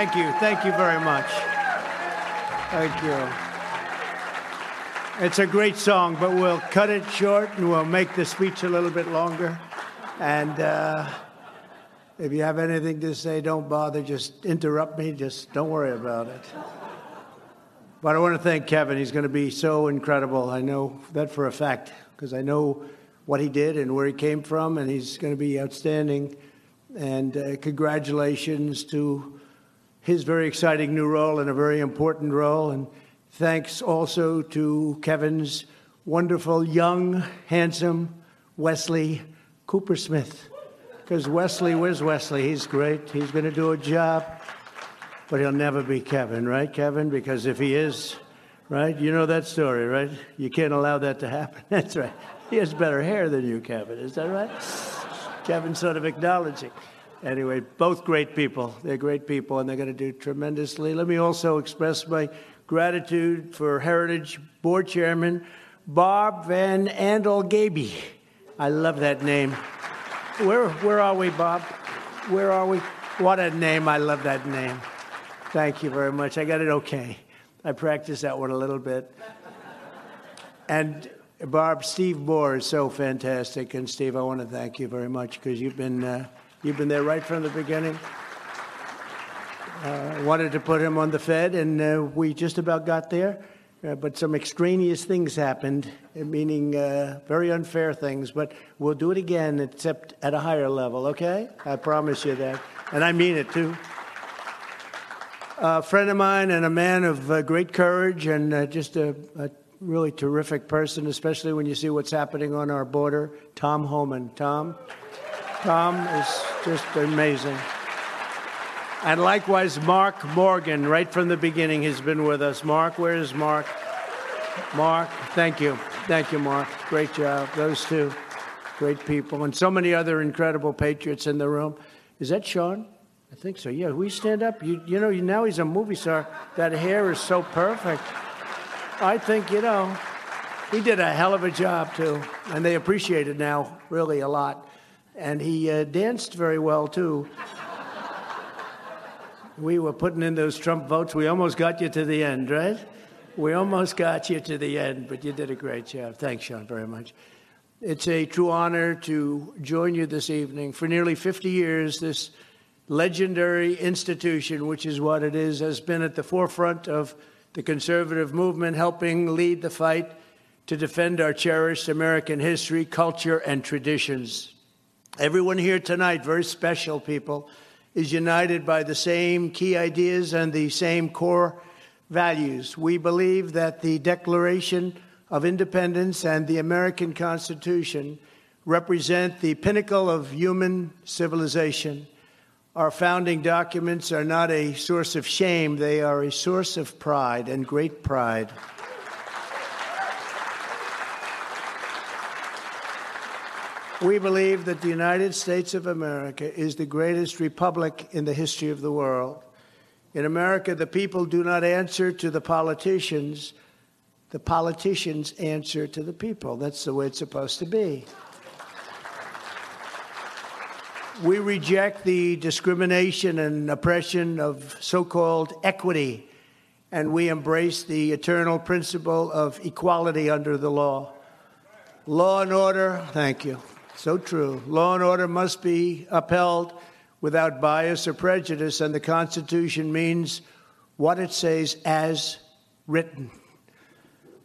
Thank you. Thank you very much. Thank you. It's a great song, but we'll cut it short and we'll make the speech a little bit longer. And uh, if you have anything to say, don't bother. Just interrupt me. Just don't worry about it. But I want to thank Kevin. He's going to be so incredible. I know that for a fact because I know what he did and where he came from, and he's going to be outstanding. And uh, congratulations to his very exciting new role and a very important role. And thanks also to Kevin's wonderful, young, handsome Wesley Coopersmith. Because Wesley, where's Wesley? He's great. He's going to do a job but he'll never be Kevin, right, Kevin? Because if he is, right, you know that story, right? You can't allow that to happen. That's right. He has better hair than you, Kevin. Is that right? Kevin sort of acknowledging. Anyway, both great people. They're great people, and they're going to do tremendously. Let me also express my gratitude for Heritage Board Chairman Barb Van Andel Gaby. I love that name. Where, where are we, Barb? Where are we? What a name. I love that name. Thank you very much. I got it okay. I practiced that one a little bit. And Barb, Steve Moore is so fantastic. And Steve, I want to thank you very much because you've been uh, you've been there right from the beginning. Uh, wanted to put him on the Fed, and uh, we just about got there. Uh, but some extraneous things happened, meaning uh, very unfair things. But we'll do it again, except at a higher level. Okay? I promise you that, and I mean it too a friend of mine and a man of uh, great courage and uh, just a, a, really terrific person, especially when you see what's happening on our border. Tom Homan. Tom, Tom is just amazing. And likewise, Mark Morgan, right from the beginning, has been with us. Mark, where is Mark? Mark, thank you. Thank you, Mark. Great job. Those two great people. And so many other incredible patriots in the room. Is that Sean? I think so. Yeah, we stand up. You, you know, now he's a movie star. That hair is so perfect. I think, you know, he did a hell of a job, too. And they appreciate it now, really, a lot. And he uh, danced very well, too. we were putting in those Trump votes. We almost got you to the end, right? We almost got you to the end, but you did a great job. Thanks, Sean, very much. It's a true honor to join you this evening. For nearly 50 years, this legendary institution, which is what it is, has been at the forefront of the conservative movement, helping lead the fight to defend our cherished American history, culture, and traditions. Everyone here tonight, very special people, is united by the same key ideas and the same core values. We believe that the Declaration of Independence and the American Constitution represent the pinnacle of human civilization. Our founding documents are not a source of shame, they are a source of pride and great pride. We believe that the United States of America is the greatest republic in the history of the world. In America, the people do not answer to the politicians, the politicians answer to the people. That's the way it's supposed to be. We reject the discrimination and oppression of so called equity, and we embrace the eternal principle of equality under the law. Law and order, thank you. So true. Law and order must be upheld without bias or prejudice, and the Constitution means what it says as written.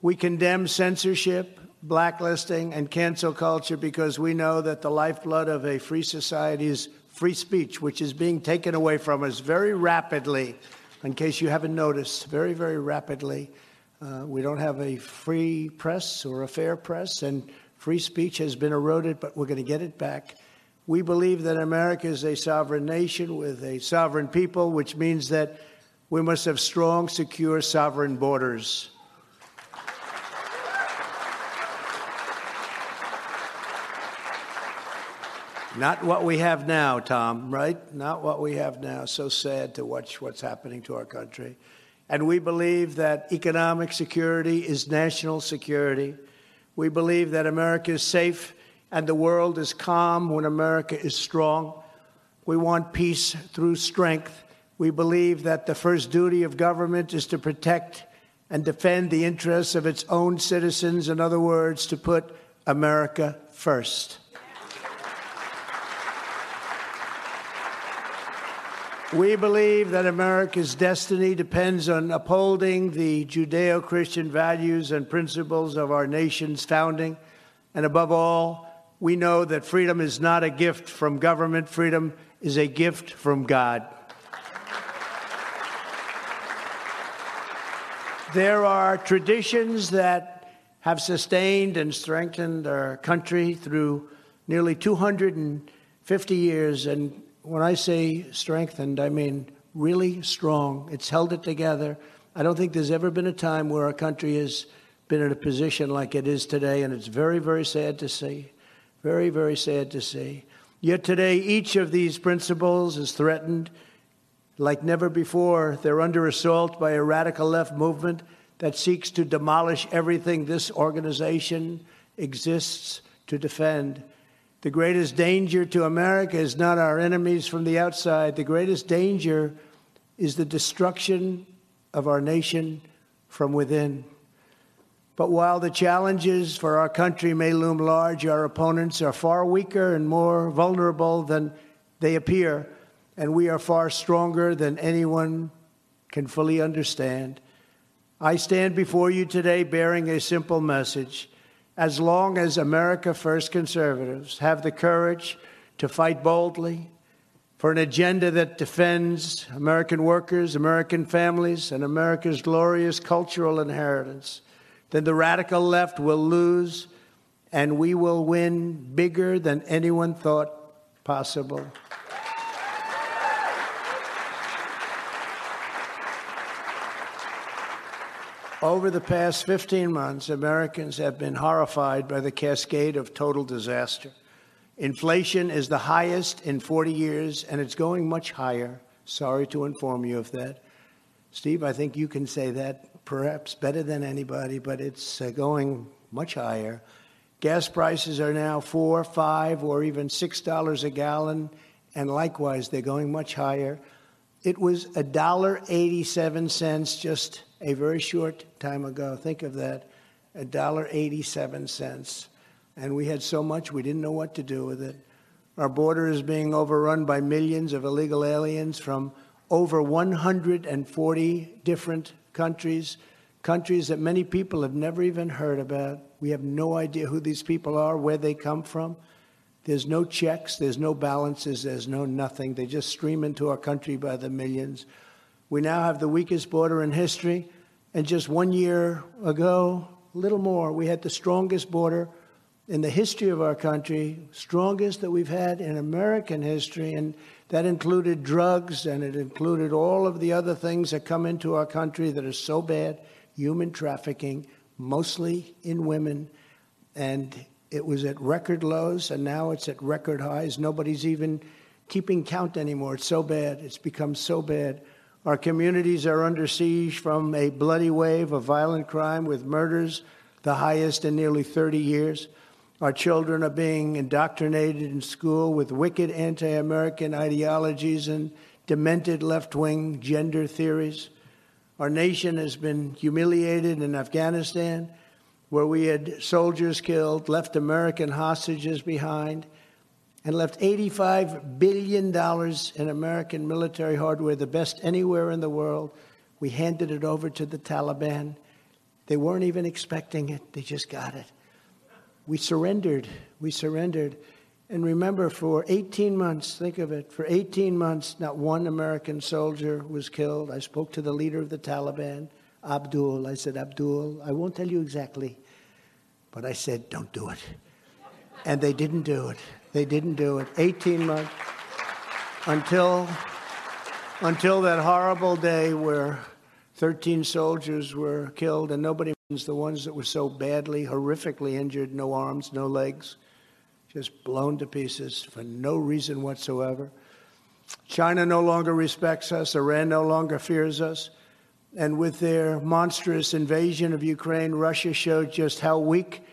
We condemn censorship, blacklisting, and cancel culture because we know that the lifeblood of a free society is free speech, which is being taken away from us very rapidly. In case you haven't noticed, very, very rapidly. Uh, we don't have a free press or a fair press, and free speech has been eroded, but we're going to get it back. We believe that America is a sovereign nation with a sovereign people, which means that we must have strong, secure, sovereign borders. Not what we have now, Tom, right? Not what we have now. So sad to watch what's happening to our country. And we believe that economic security is national security. We believe that America is safe and the world is calm when America is strong. We want peace through strength. We believe that the first duty of government is to protect and defend the interests of its own citizens. In other words, to put America first. We believe that America's destiny depends on upholding the Judeo Christian values and principles of our nation's founding. And above all, we know that freedom is not a gift from government, freedom is a gift from God. There are traditions that have sustained and strengthened our country through nearly 250 years. And when I say strengthened, I mean really strong. It's held it together. I don't think there's ever been a time where our country has been in a position like it is today, and it's very, very sad to see. Very, very sad to see. Yet today, each of these principles is threatened like never before, they're under assault by a radical left movement that seeks to demolish everything this organization exists to defend. The greatest danger to America is not our enemies from the outside. The greatest danger is the destruction of our nation from within. But while the challenges for our country may loom large, our opponents are far weaker and more vulnerable than they appear and we are far stronger than anyone can fully understand. I stand before you today bearing a simple message. As long as America First conservatives have the courage to fight boldly for an agenda that defends American workers, American families, and America's glorious cultural inheritance, then the radical left will lose and we will win bigger than anyone thought possible. Over the past 15 months, Americans have been horrified by the cascade of total disaster. Inflation is the highest in 40 years, and it's going much higher. Sorry to inform you of that. Steve, I think you can say that perhaps better than anybody, but it's uh, going much higher. Gas prices are now four, five, or even six dollars a gallon, and likewise, they're going much higher. It was a dollar eighty-seven cents just a very short time ago. Think of that, a dollar eighty-seven cents, and we had so much we didn't know what to do with it. Our border is being overrun by millions of illegal aliens from over 140 different countries, countries that many people have never even heard about. We have no idea who these people are, where they come from. There's no checks, there's no balances, there's no nothing. They just stream into our country by the millions. We now have the weakest border in history. And just one year ago, a little more, we had the strongest border in the history of our country, strongest that we've had in American history. And that included drugs and it included all of the other things that come into our country that are so bad human trafficking, mostly in women. And it was at record lows, and now it's at record highs. Nobody's even keeping count anymore. It's so bad. It's become so bad. Our communities are under siege from a bloody wave of violent crime with murders, the highest in nearly 30 years. Our children are being indoctrinated in school with wicked anti American ideologies and demented left wing gender theories. Our nation has been humiliated in Afghanistan where we had soldiers killed, left American hostages behind, and left $85 billion in American military hardware, the best anywhere in the world. We handed it over to the Taliban. They weren't even expecting it, they just got it. We surrendered. We surrendered. And remember, for 18 months, think of it, for 18 months, not one American soldier was killed. I spoke to the leader of the Taliban. Abdul. I said, Abdul, I won't tell you exactly, but I said, don't do it. And they didn't do it. They didn't do it. 18 months until, until that horrible day where 13 soldiers were killed and nobody was the ones that were so badly, horrifically injured, no arms, no legs, just blown to pieces for no reason whatsoever. China no longer respects us. Iran no longer fears us. And with their monstrous invasion of Ukraine, Russia showed just how weak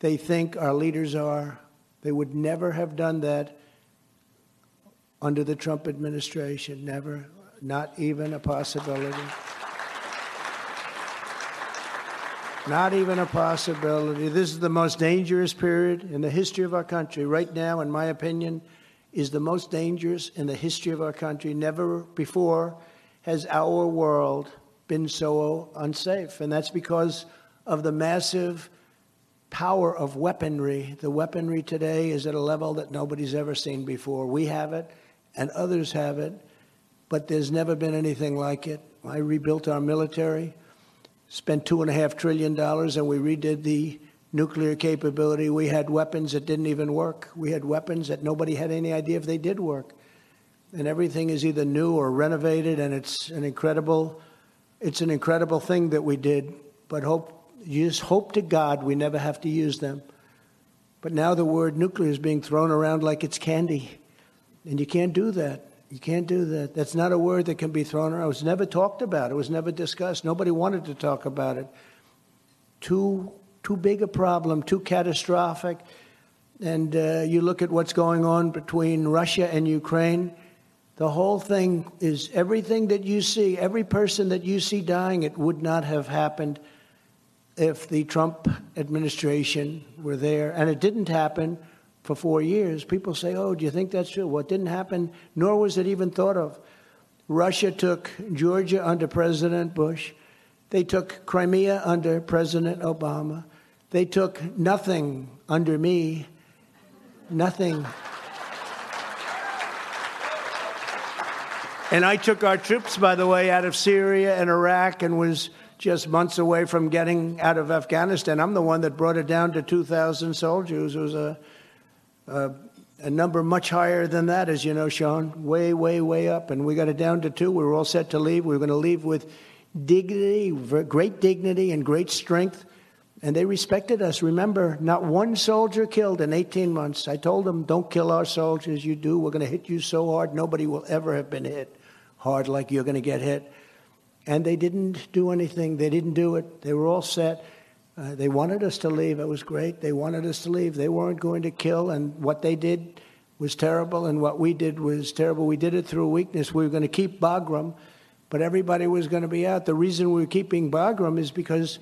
they think our leaders are. They would never have done that under the Trump administration, never. Not even a possibility. Not even a possibility. This is the most dangerous period in the history of our country. Right now, in my opinion, is the most dangerous in the history of our country. Never before has our world been so unsafe. And that's because of the massive power of weaponry. The weaponry today is at a level that nobody's ever seen before. We have it, and others have it, but there's never been anything like it. I rebuilt our military spent two and a half trillion dollars and we redid the nuclear capability. We had weapons that didn't even work. We had weapons that nobody had any idea if they did work. And everything is either new or renovated, and it's an incredible, it's an incredible thing that we did. But hope, you just hope to God we never have to use them. But now the word nuclear is being thrown around like it's candy, and you can't do that. You can't do that. That's not a word that can be thrown around. It was never talked about. It was never discussed. Nobody wanted to talk about it. Too, too big a problem, too catastrophic. And uh, you look at what's going on between Russia and Ukraine. The whole thing is everything that you see, every person that you see dying, it would not have happened if the Trump administration were there. And it didn't happen for four years. People say, oh, do you think that's true? Well, it didn't happen, nor was it even thought of. Russia took Georgia under President Bush. They took Crimea under President Obama. They took nothing under me. Nothing. And I took our troops, by the way, out of Syria and Iraq and was just months away from getting out of Afghanistan. I'm the one that brought it down to 2,000 soldiers. It was a uh, a number much higher than that, as you know, Sean, way, way, way up. And we got it down to two. We were all set to leave. We were going to leave with dignity, great dignity, and great strength. And they respected us. Remember, not one soldier killed in 18 months. I told them, don't kill our soldiers. You do. We're going to hit you so hard, nobody will ever have been hit hard like you're going to get hit. And they didn't do anything. They didn't do it. They were all set. Uh, they wanted us to leave. It was great. They wanted us to leave. They weren't going to kill, and what they did was terrible, and what we did was terrible. We did it through weakness. We were going to keep Bagram, but everybody was going to be out. The reason we were keeping Bagram is because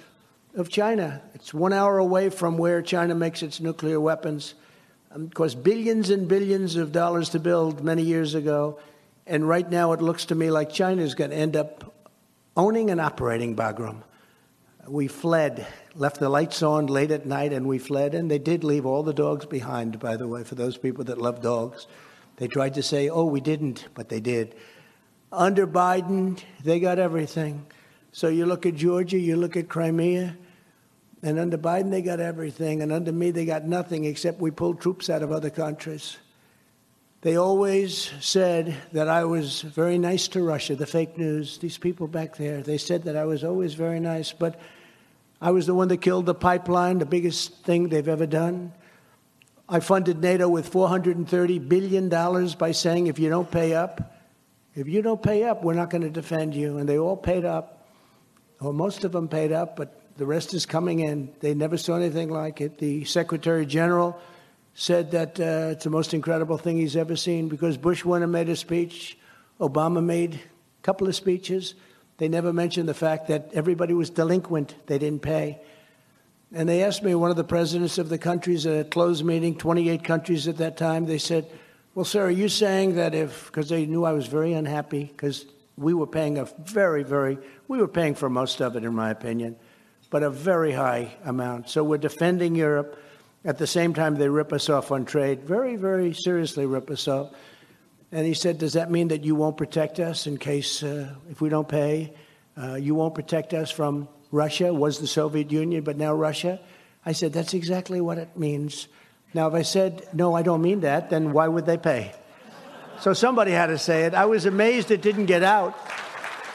of China. It's one hour away from where China makes its nuclear weapons. Um, of course, billions and billions of dollars to build many years ago. And right now, it looks to me like China is going to end up owning and operating Bagram. We fled left the lights on late at night and we fled. And they did leave all the dogs behind, by the way, for those people that love dogs. They tried to say, oh, we didn't, but they did. Under Biden, they got everything. So you look at Georgia, you look at Crimea, and under Biden, they got everything. And under me, they got nothing except we pulled troops out of other countries. They always said that I was very nice to Russia, the fake news, these people back there. They said that I was always very nice. But I was the one that killed the pipeline, the biggest thing they've ever done. I funded NATO with $430 billion by saying, if you don't pay up, if you don't pay up, we're not going to defend you. And they all paid up. Well, most of them paid up, but the rest is coming in. They never saw anything like it. The Secretary General said that uh, it's the most incredible thing he's ever seen because Bush went and made a speech. Obama made a couple of speeches. They never mentioned the fact that everybody was delinquent, they didn't pay. And they asked me, one of the presidents of the countries at a closed meeting, 28 countries at that time, they said, Well, sir, are you saying that if, because they knew I was very unhappy, because we were paying a very, very, we were paying for most of it, in my opinion, but a very high amount. So we're defending Europe. At the same time, they rip us off on trade, very, very seriously rip us off. And he said, Does that mean that you won't protect us in case, uh, if we don't pay, uh, you won't protect us from Russia? Was the Soviet Union, but now Russia? I said, That's exactly what it means. Now, if I said, No, I don't mean that, then why would they pay? So somebody had to say it. I was amazed it didn't get out.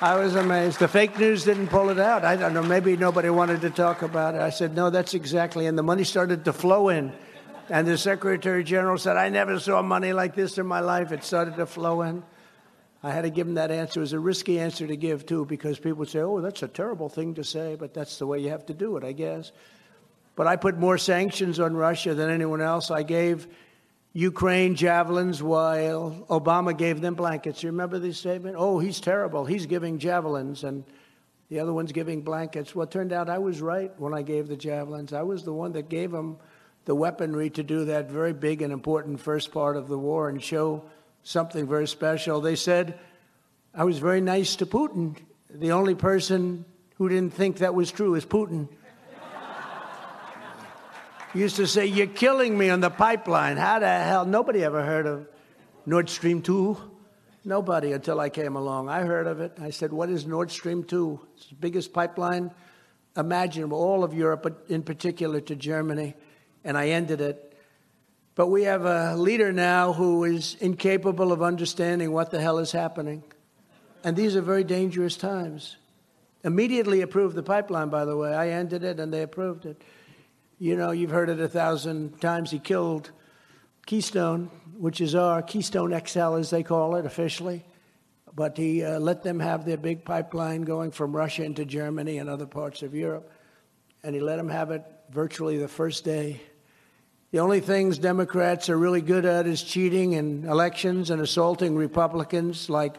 I was amazed. The fake news didn't pull it out. I don't know. Maybe nobody wanted to talk about it. I said, No, that's exactly. And the money started to flow in. And the Secretary General said, I never saw money like this in my life. It started to flow in. I had to give him that answer. It was a risky answer to give, too, because people would say, oh, that's a terrible thing to say, but that's the way you have to do it, I guess. But I put more sanctions on Russia than anyone else. I gave Ukraine javelins while Obama gave them blankets. You remember this statement? Oh, he's terrible. He's giving javelins and the other one's giving blankets. Well, turned out I was right when I gave the javelins. I was the one that gave them the weaponry to do that very big and important first part of the war and show something very special. They said I was very nice to Putin. The only person who didn't think that was true is Putin used to say, You're killing me on the pipeline. How the hell? Nobody ever heard of Nord Stream 2. Nobody until I came along. I heard of it. I said, What is Nord Stream 2? It's the biggest pipeline imaginable, all of Europe, but in particular to Germany. And I ended it. But we have a leader now who is incapable of understanding what the hell is happening. And these are very dangerous times. Immediately approved the pipeline, by the way. I ended it and they approved it. You know, you've heard it a thousand times. He killed Keystone, which is our Keystone XL, as they call it officially. But he uh, let them have their big pipeline going from Russia into Germany and other parts of Europe. And he let them have it virtually the first day. The only things Democrats are really good at is cheating in elections and assaulting Republicans like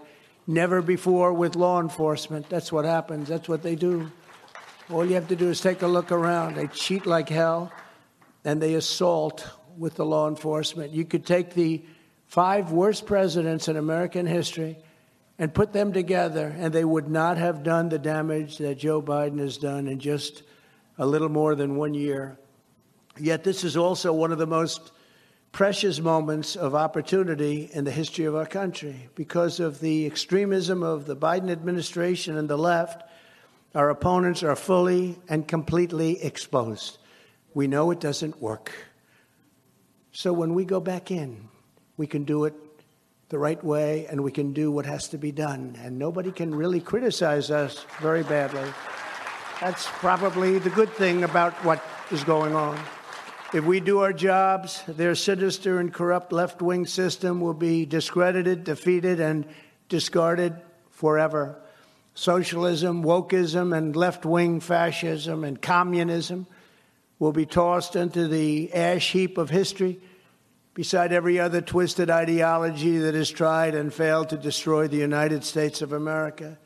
never before with law enforcement. That's what happens. That's what they do. All you have to do is take a look around. They cheat like hell and they assault with the law enforcement. You could take the five worst presidents in American history and put them together, and they would not have done the damage that Joe Biden has done in just a little more than one year. Yet, this is also one of the most precious moments of opportunity in the history of our country because of the extremism of the Biden administration and the left our opponents are fully and completely exposed. We know it doesn't work. So when we go back in, we can do it the right way and we can do what has to be done. And nobody can really criticize us very badly. That's probably the good thing about what is going on. If we do our jobs, their sinister and corrupt left wing system will be discredited, defeated, and discarded forever socialism, wokeism, and left wing fascism and communism will be tossed into the ash heap of history beside every other twisted ideology that has tried and failed to destroy the United States of America.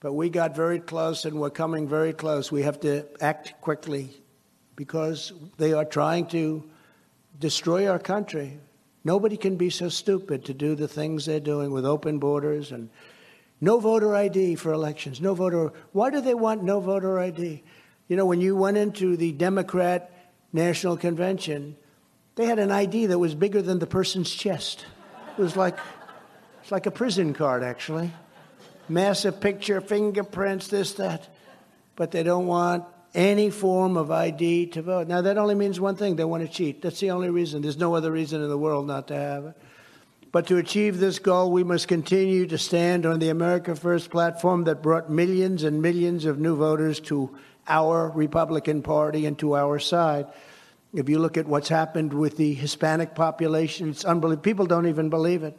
But we got very close and we're coming very close. We have to act quickly because they are trying to destroy our country. Nobody can be so stupid to do the things they're doing with open borders and no voter ID for elections. No voter. Why do they want no voter ID? You know, when you went into the Democrat National Convention, they had an ID that was bigger than the person's chest. It was like, it's like a prison card, actually. Massive picture, fingerprints, this, that. But they don't want any form of ID to vote. Now, that only means one thing they want to cheat. That's the only reason. There's no other reason in the world not to have it. But to achieve this goal, we must continue to stand on the America First platform that brought millions and millions of new voters to our Republican Party and to our side. If you look at what's happened with the Hispanic population, it's unbelievable. People don't even believe it.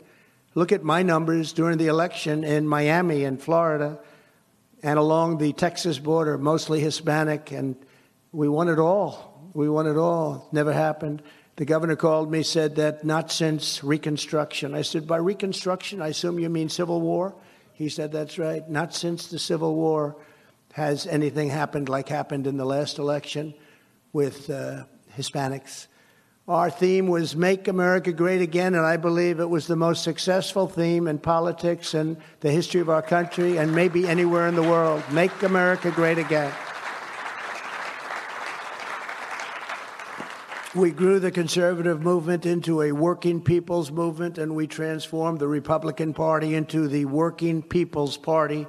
Look at my numbers during the election in Miami and Florida and along the Texas border, mostly Hispanic, and we won it all. We won it all. It never happened. The governor called me, said that not since Reconstruction. I said, by Reconstruction, I assume you mean Civil War? He said, that's right. Not since the Civil War has anything happened like happened in the last election with uh, Hispanics. Our theme was Make America Great Again, and I believe it was the most successful theme in politics and the history of our country and maybe anywhere in the world. Make America Great Again. We grew the conservative movement into a working people's movement, and we transformed the Republican Party into the Working People's Party.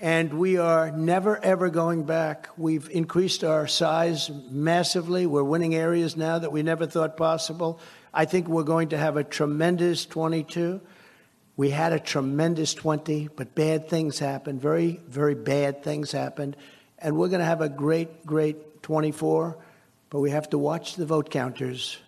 And we are never, ever going back. We've increased our size massively. We're winning areas now that we never thought possible. I think we're going to have a tremendous 22. We had a tremendous 20, but bad things happened. Very, very bad things happened. And we're going to have a great, great 24 but we have to watch the vote counters.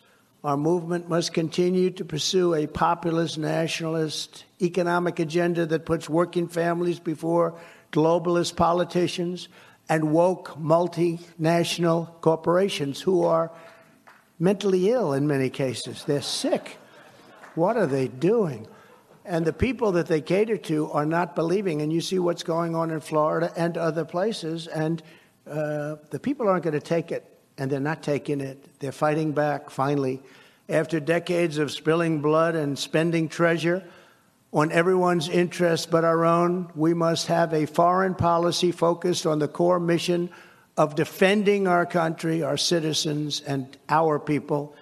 Our movement must continue to pursue a populist, nationalist, economic agenda that puts working families before globalist politicians and woke multinational corporations who are mentally ill in many cases. They're sick. What are they doing? And the people that they cater to are not believing. And you see what's going on in Florida and other places. And uh, the people aren't going to take it, and they're not taking it. They're fighting back finally. After decades of spilling blood and spending treasure on everyone's interests but our own, we must have a foreign policy focused on the core mission of defending our country, our citizens, and our people.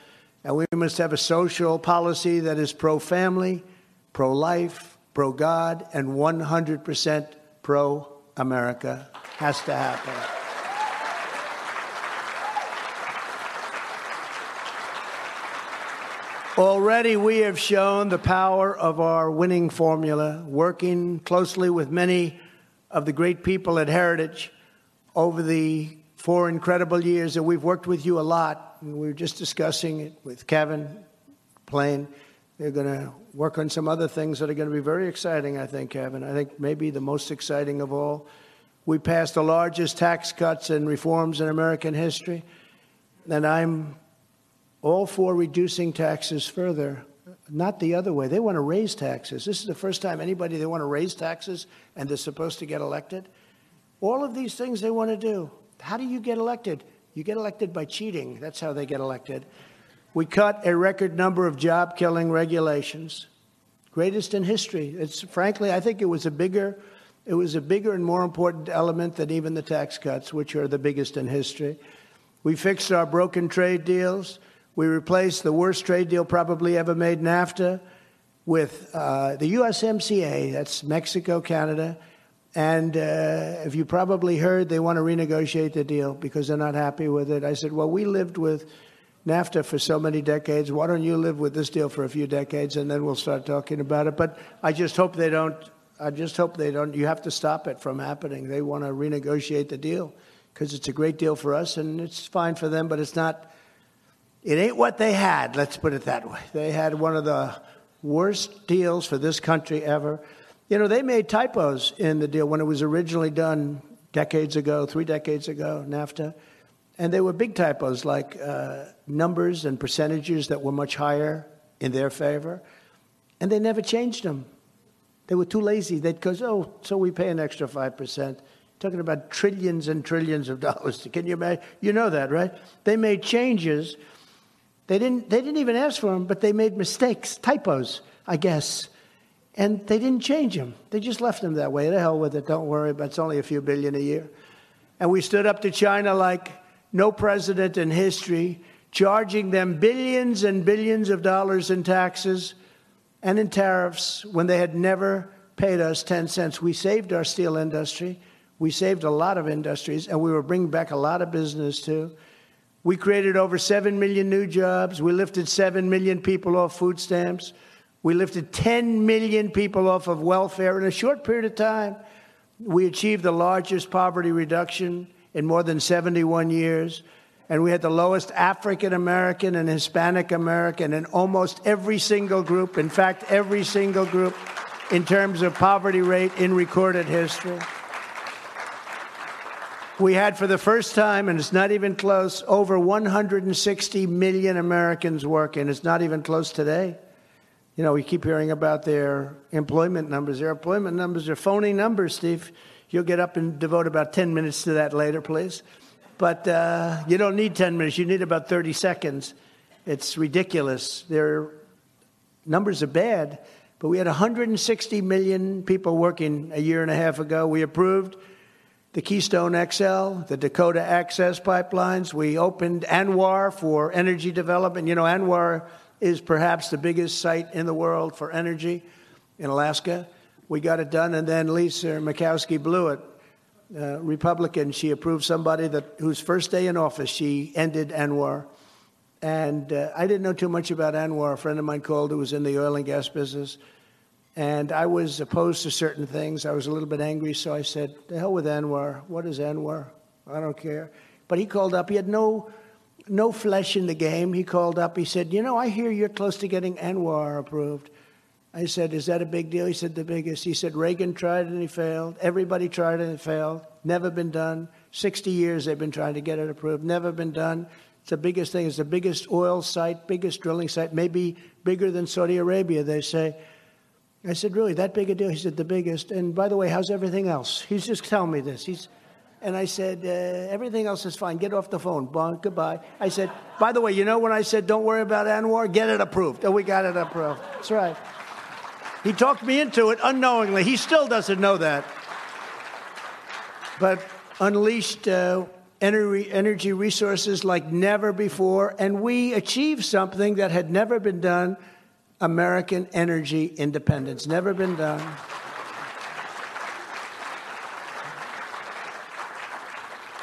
And we must have a social policy that is pro family, pro life, pro God, and 100% pro America. Has to happen. Already, we have shown the power of our winning formula, working closely with many of the great people at Heritage over the four incredible years that we've worked with you a lot. And We were just discussing it with Kevin Plain. They're going to work on some other things that are going to be very exciting, I think, Kevin. I think maybe the most exciting of all. We passed the largest tax cuts and reforms in American history. And I'm all for reducing taxes further, not the other way. They want to raise taxes. This is the first time anybody they want to raise taxes and they're supposed to get elected. All of these things they want to do. How do you get elected? You get elected by cheating. That's how they get elected. We cut a record number of job killing regulations, greatest in history. It's frankly, I think it was a bigger it was a bigger and more important element than even the tax cuts, which are the biggest in history. We fixed our broken trade deals. We replaced the worst trade deal probably ever made, NAFTA, with uh, the USMCA, that's Mexico, Canada. And uh, if you probably heard, they want to renegotiate the deal because they're not happy with it. I said, Well, we lived with NAFTA for so many decades. Why don't you live with this deal for a few decades and then we'll start talking about it? But I just hope they don't. I just hope they don't. You have to stop it from happening. They want to renegotiate the deal because it's a great deal for us and it's fine for them, but it's not it ain't what they had, let's put it that way. They had one of the worst deals for this country ever. You know, they made typos in the deal when it was originally done decades ago, three decades ago, NAFTA. And they were big typos like uh, numbers and percentages that were much higher in their favor. And they never changed them. They were too lazy. They'd go, oh, so we pay an extra 5%. Talking about trillions and trillions of dollars. Can you imagine? You know that, right? They made changes they didn't, they didn't even ask for them, but they made mistakes, typos, I guess. And they didn't change them. They just left them that way. The hell with it. Don't worry, but it's only a few billion a year. And we stood up to China like no president in history, charging them billions and billions of dollars in taxes and in tariffs when they had never paid us 10 cents. We saved our steel industry. We saved a lot of industries, and we were bringing back a lot of business too. We created over 7 million new jobs. We lifted 7 million people off food stamps. We lifted 10 million people off of welfare in a short period of time. We achieved the largest poverty reduction in more than 71 years. And we had the lowest African American and Hispanic American in almost every single group, in fact, every single group, in terms of poverty rate in recorded history we had for the first time, and it's not even close, over 160 million Americans working. It's not even close today. You know, we keep hearing about their employment numbers. Their employment numbers are phony numbers, Steve. You'll get up and devote about 10 minutes to that later, please. But uh, you don't need 10 minutes, you need about 30 seconds. It's ridiculous. Their numbers are bad, but we had 160 million people working a year and a half ago. We approved the Keystone XL, the Dakota Access pipelines. We opened ANWR for energy development. You know, ANWR is perhaps the biggest site in the world for energy in Alaska. We got it done, and then Lisa Murkowski blew it. Uh, Republican, she approved somebody that whose first day in office she ended ANWR. And uh, I didn't know too much about ANWR. A friend of mine called who was in the oil and gas business. And I was opposed to certain things. I was a little bit angry, so I said, The hell with ANWR. What is ANWR? I don't care. But he called up. He had no, no flesh in the game. He called up. He said, You know, I hear you're close to getting ANWR approved. I said, Is that a big deal? He said, The biggest. He said, Reagan tried and he failed. Everybody tried and it failed. Never been done. 60 years they've been trying to get it approved. Never been done. It's the biggest thing. It's the biggest oil site, biggest drilling site, maybe bigger than Saudi Arabia, they say. I said, Really, that big a deal? He said, The biggest. And by the way, how's everything else? He's just telling me this. He's, and I said, uh, Everything else is fine. Get off the phone. Bon, goodbye. I said, By the way, you know when I said, Don't worry about ANWR? Get it approved. Oh, we got it approved. That's right. He talked me into it unknowingly. He still doesn't know that. But unleashed uh, energy, energy resources like never before, and we achieved something that had never been done American energy independence. Never been done.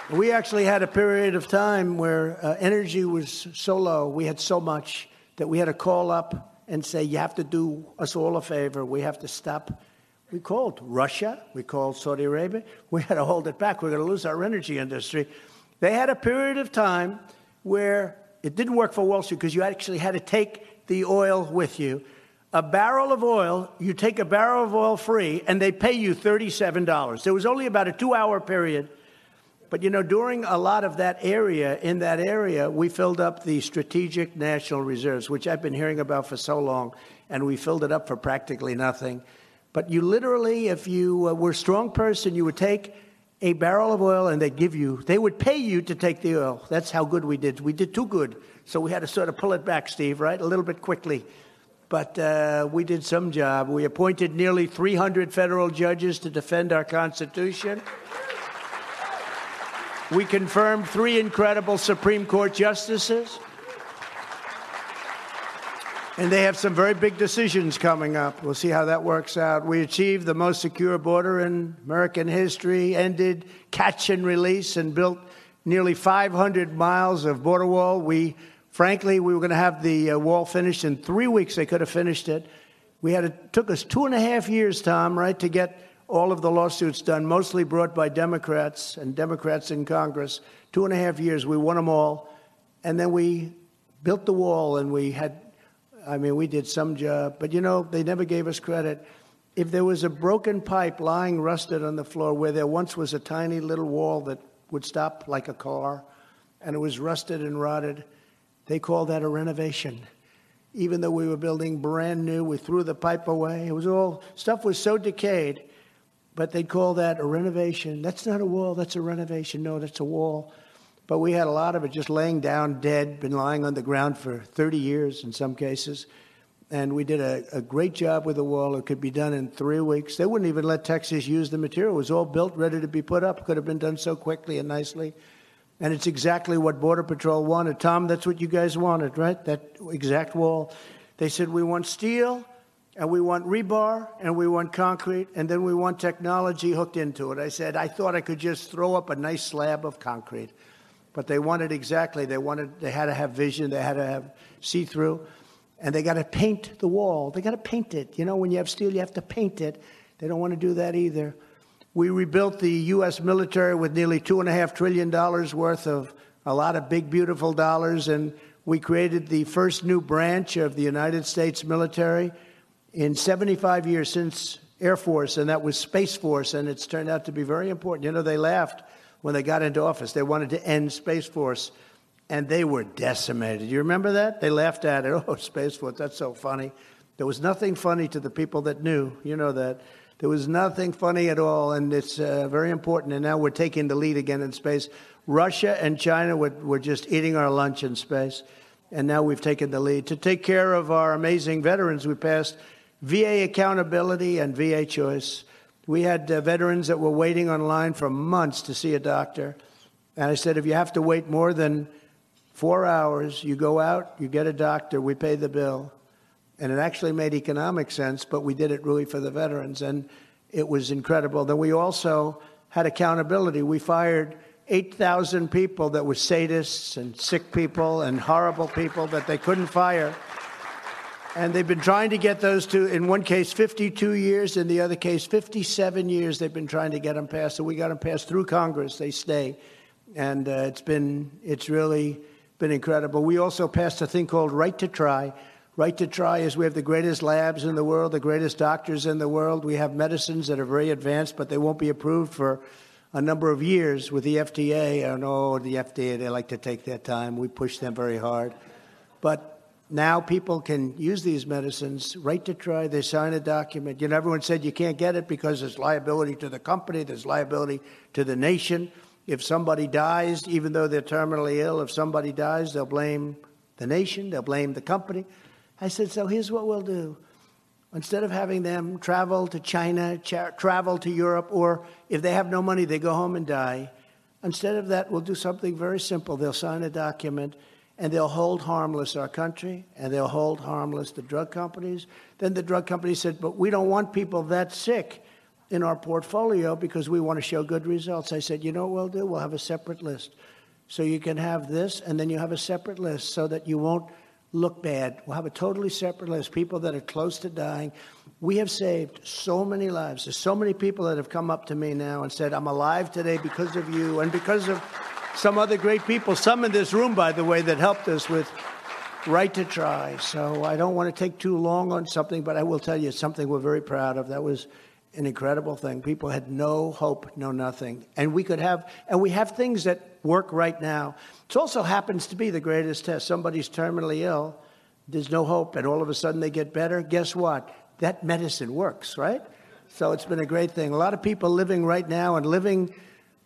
We actually had a period of time where uh, energy was so low, we had so much that we had to call up and say, You have to do us all a favor. We have to stop. We called Russia, we called Saudi Arabia. We had to hold it back. We're going to lose our energy industry. They had a period of time where it didn't work for Wall Street because you actually had to take the oil with you. A barrel of oil, you take a barrel of oil free, and they pay you $37. There was only about a two hour period. But you know, during a lot of that area, in that area, we filled up the strategic national reserves, which I've been hearing about for so long, and we filled it up for practically nothing. But you literally, if you uh, were a strong person, you would take a barrel of oil and they'd give you, they would pay you to take the oil. That's how good we did. We did too good. So we had to sort of pull it back, Steve, right? A little bit quickly. But uh, we did some job. We appointed nearly 300 federal judges to defend our Constitution. We confirmed three incredible Supreme Court justices. And they have some very big decisions coming up. We'll see how that works out. We achieved the most secure border in American history, ended catch and release, and built nearly 500 miles of border wall. We Frankly, we were going to have the uh, wall finished in three weeks. They could have finished it. We had it took us two and a half years, Tom, right, to get all of the lawsuits done, mostly brought by Democrats and Democrats in Congress. Two and a half years, we won them all, and then we built the wall, and we had. I mean, we did some job, but you know, they never gave us credit. If there was a broken pipe lying rusted on the floor where there once was a tiny little wall that would stop like a car, and it was rusted and rotted they call that a renovation. Even though we were building brand new, we threw the pipe away. It was all, stuff was so decayed, but they call that a renovation. That's not a wall, that's a renovation. No, that's a wall. But we had a lot of it just laying down dead, been lying on the ground for 30 years in some cases. And we did a, a great job with the wall. It could be done in three weeks. They wouldn't even let Texas use the material. It was all built, ready to be put up. Could have been done so quickly and nicely. And it's exactly what Border Patrol wanted. Tom, that's what you guys wanted, right? That exact wall. They said, we want steel, and we want rebar, and we want concrete, and then we want technology hooked into it. I said, I thought I could just throw up a nice slab of concrete. But they wanted exactly, they wanted, they had to have vision, they had to have see through, and they got to paint the wall. They got to paint it. You know, when you have steel, you have to paint it. They don't want to do that either. We rebuilt the U.S. military with nearly $2.5 trillion worth of a lot of big, beautiful dollars, and we created the first new branch of the United States military in 75 years since Air Force, and that was Space Force, and it's turned out to be very important. You know, they laughed when they got into office. They wanted to end Space Force, and they were decimated. You remember that? They laughed at it. Oh, Space Force, that's so funny. There was nothing funny to the people that knew. You know that. There was nothing funny at all, and it's uh, very important. And now we're taking the lead again in space. Russia and China were, were just eating our lunch in space, and now we've taken the lead. To take care of our amazing veterans, we passed VA accountability and VA choice. We had uh, veterans that were waiting online for months to see a doctor. And I said, if you have to wait more than four hours, you go out, you get a doctor, we pay the bill and it actually made economic sense, but we did it really for the veterans, and it was incredible. Then we also had accountability. We fired 8,000 people that were sadists and sick people and horrible people that they couldn't fire. And they've been trying to get those to, in one case, 52 years, in the other case, 57 years. They've been trying to get them passed. So we got them passed through Congress. They stay. And uh, it's been, it's really been incredible. We also passed a thing called Right to Try, Right to try is we have the greatest labs in the world, the greatest doctors in the world. We have medicines that are very advanced, but they won't be approved for a number of years with the FDA. I know the FDA, they like to take their time. We push them very hard. But now people can use these medicines, right to try. They sign a document. You know, everyone said you can't get it because there's liability to the company, there's liability to the nation. If somebody dies, even though they're terminally ill, if somebody dies, they'll blame the nation, they'll blame the company. I said, so here's what we'll do. Instead of having them travel to China, tra- travel to Europe, or if they have no money, they go home and die, instead of that, we'll do something very simple. They'll sign a document and they'll hold harmless our country and they'll hold harmless the drug companies. Then the drug companies said, but we don't want people that sick in our portfolio because we want to show good results. I said, you know what we'll do? We'll have a separate list. So you can have this, and then you have a separate list so that you won't look bad. We'll have a totally separate list. People that are close to dying. We have saved so many lives. There's so many people that have come up to me now and said, I'm alive today because of you and because of some other great people, some in this room, by the way, that helped us with Right to Try. So I don't want to take too long on something, but I will tell you something we're very proud of. That was an incredible thing. People had no hope, no nothing. And we could have, and we have things that work right now. It also happens to be the greatest test. Somebody's terminally ill, there's no hope, and all of a sudden they get better. Guess what? That medicine works, right? So it's been a great thing. A lot of people living right now and living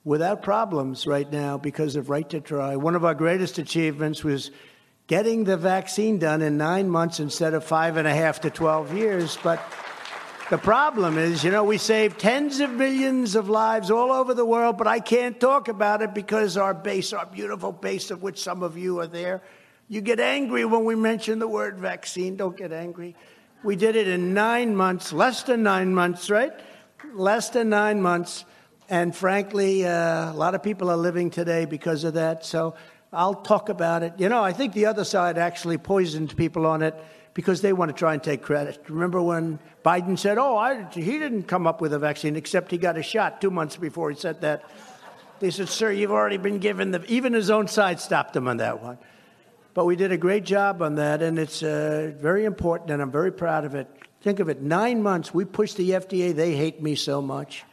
without problems right now because of Right to Try. One of our greatest achievements was getting the vaccine done in nine months instead of five and a half to 12 years. But the problem is, you know, we save tens of millions of lives all over the world, but I can't talk about it because our base, our beautiful base, of which some of you are there, you get angry when we mention the word vaccine. Don't get angry. We did it in nine months, less than nine months, right? Less than nine months. And frankly, uh, a lot of people are living today because of that. So I'll talk about it. You know, I think the other side actually poisoned people on it because they want to try and take credit. Remember when Biden said, Oh, I, he didn't come up with a vaccine, except he got a shot two months before he said that. They said, Sir, you've already been given the. Even his own side stopped him on that one. But we did a great job on that, and it's uh, very important, and I'm very proud of it. Think of it nine months, we pushed the FDA. They hate me so much.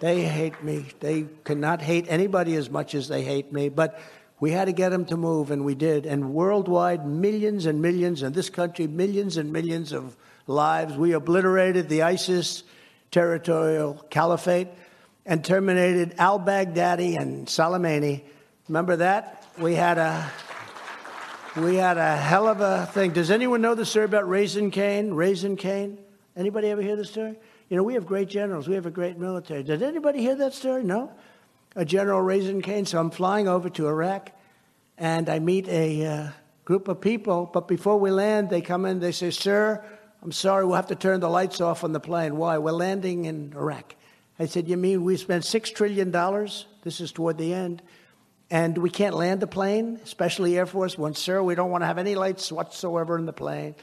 They hate me. They cannot hate anybody as much as they hate me. But we had to get them to move, and we did. And worldwide, millions and millions, in this country, millions and millions of lives. We obliterated the ISIS territorial caliphate and terminated al Baghdadi and Soleimani. Remember that? We had a. We had a hell of a thing. Does anyone know the story about Razin Caine? Razin Caine? Anybody ever hear the story? You know, we have great generals. We have a great military. Did anybody hear that story? No? A General Razin Caine. So I'm flying over to Iraq, and I meet a uh, group of people. But before we land, they come in. They say, "Sir, I'm sorry, we'll have to turn the lights off on the plane. Why? We're landing in Iraq." I said, "You mean we spent six trillion dollars? This is toward the end." And we can't land the plane, especially Air Force One. Sir, we don't want to have any lights whatsoever in the plane.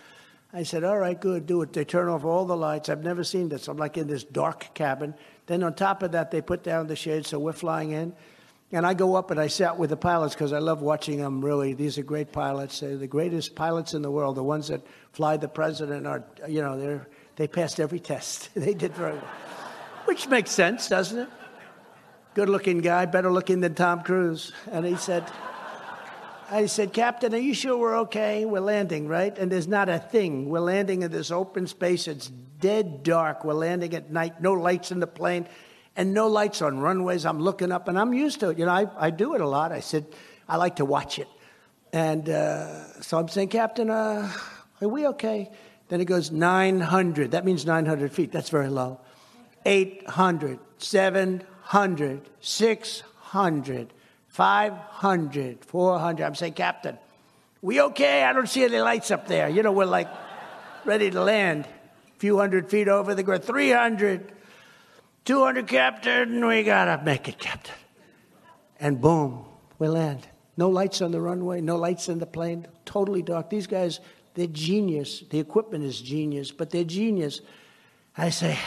I said, all right, good, do it. They turn off all the lights. I've never seen this. I'm like in this dark cabin. Then on top of that, they put down the shade, so we're flying in. And I go up and I sat with the pilots because I love watching them, really. These are great pilots. They're the greatest pilots in the world. The ones that fly the president are, you know, they're, they passed every test. they did very well. Which makes sense, doesn't it? Good looking guy, better looking than Tom Cruise. And he said, I said, Captain, are you sure we're okay? We're landing, right? And there's not a thing. We're landing in this open space. It's dead dark. We're landing at night, no lights in the plane, and no lights on runways. I'm looking up, and I'm used to it. You know, I, I do it a lot. I said, I like to watch it. And uh, so I'm saying, Captain, uh, are we okay? Then he goes, 900. That means 900 feet. That's very low. 800, 700, 600. 500, 400. I'm saying, Captain, we okay? I don't see any lights up there. You know, we're like ready to land. Few hundred feet over the ground. 300, 200, Captain. We got to make it, Captain. And boom, we land. No lights on the runway, no lights in the plane, totally dark. These guys, they're genius. The equipment is genius, but they're genius. I say,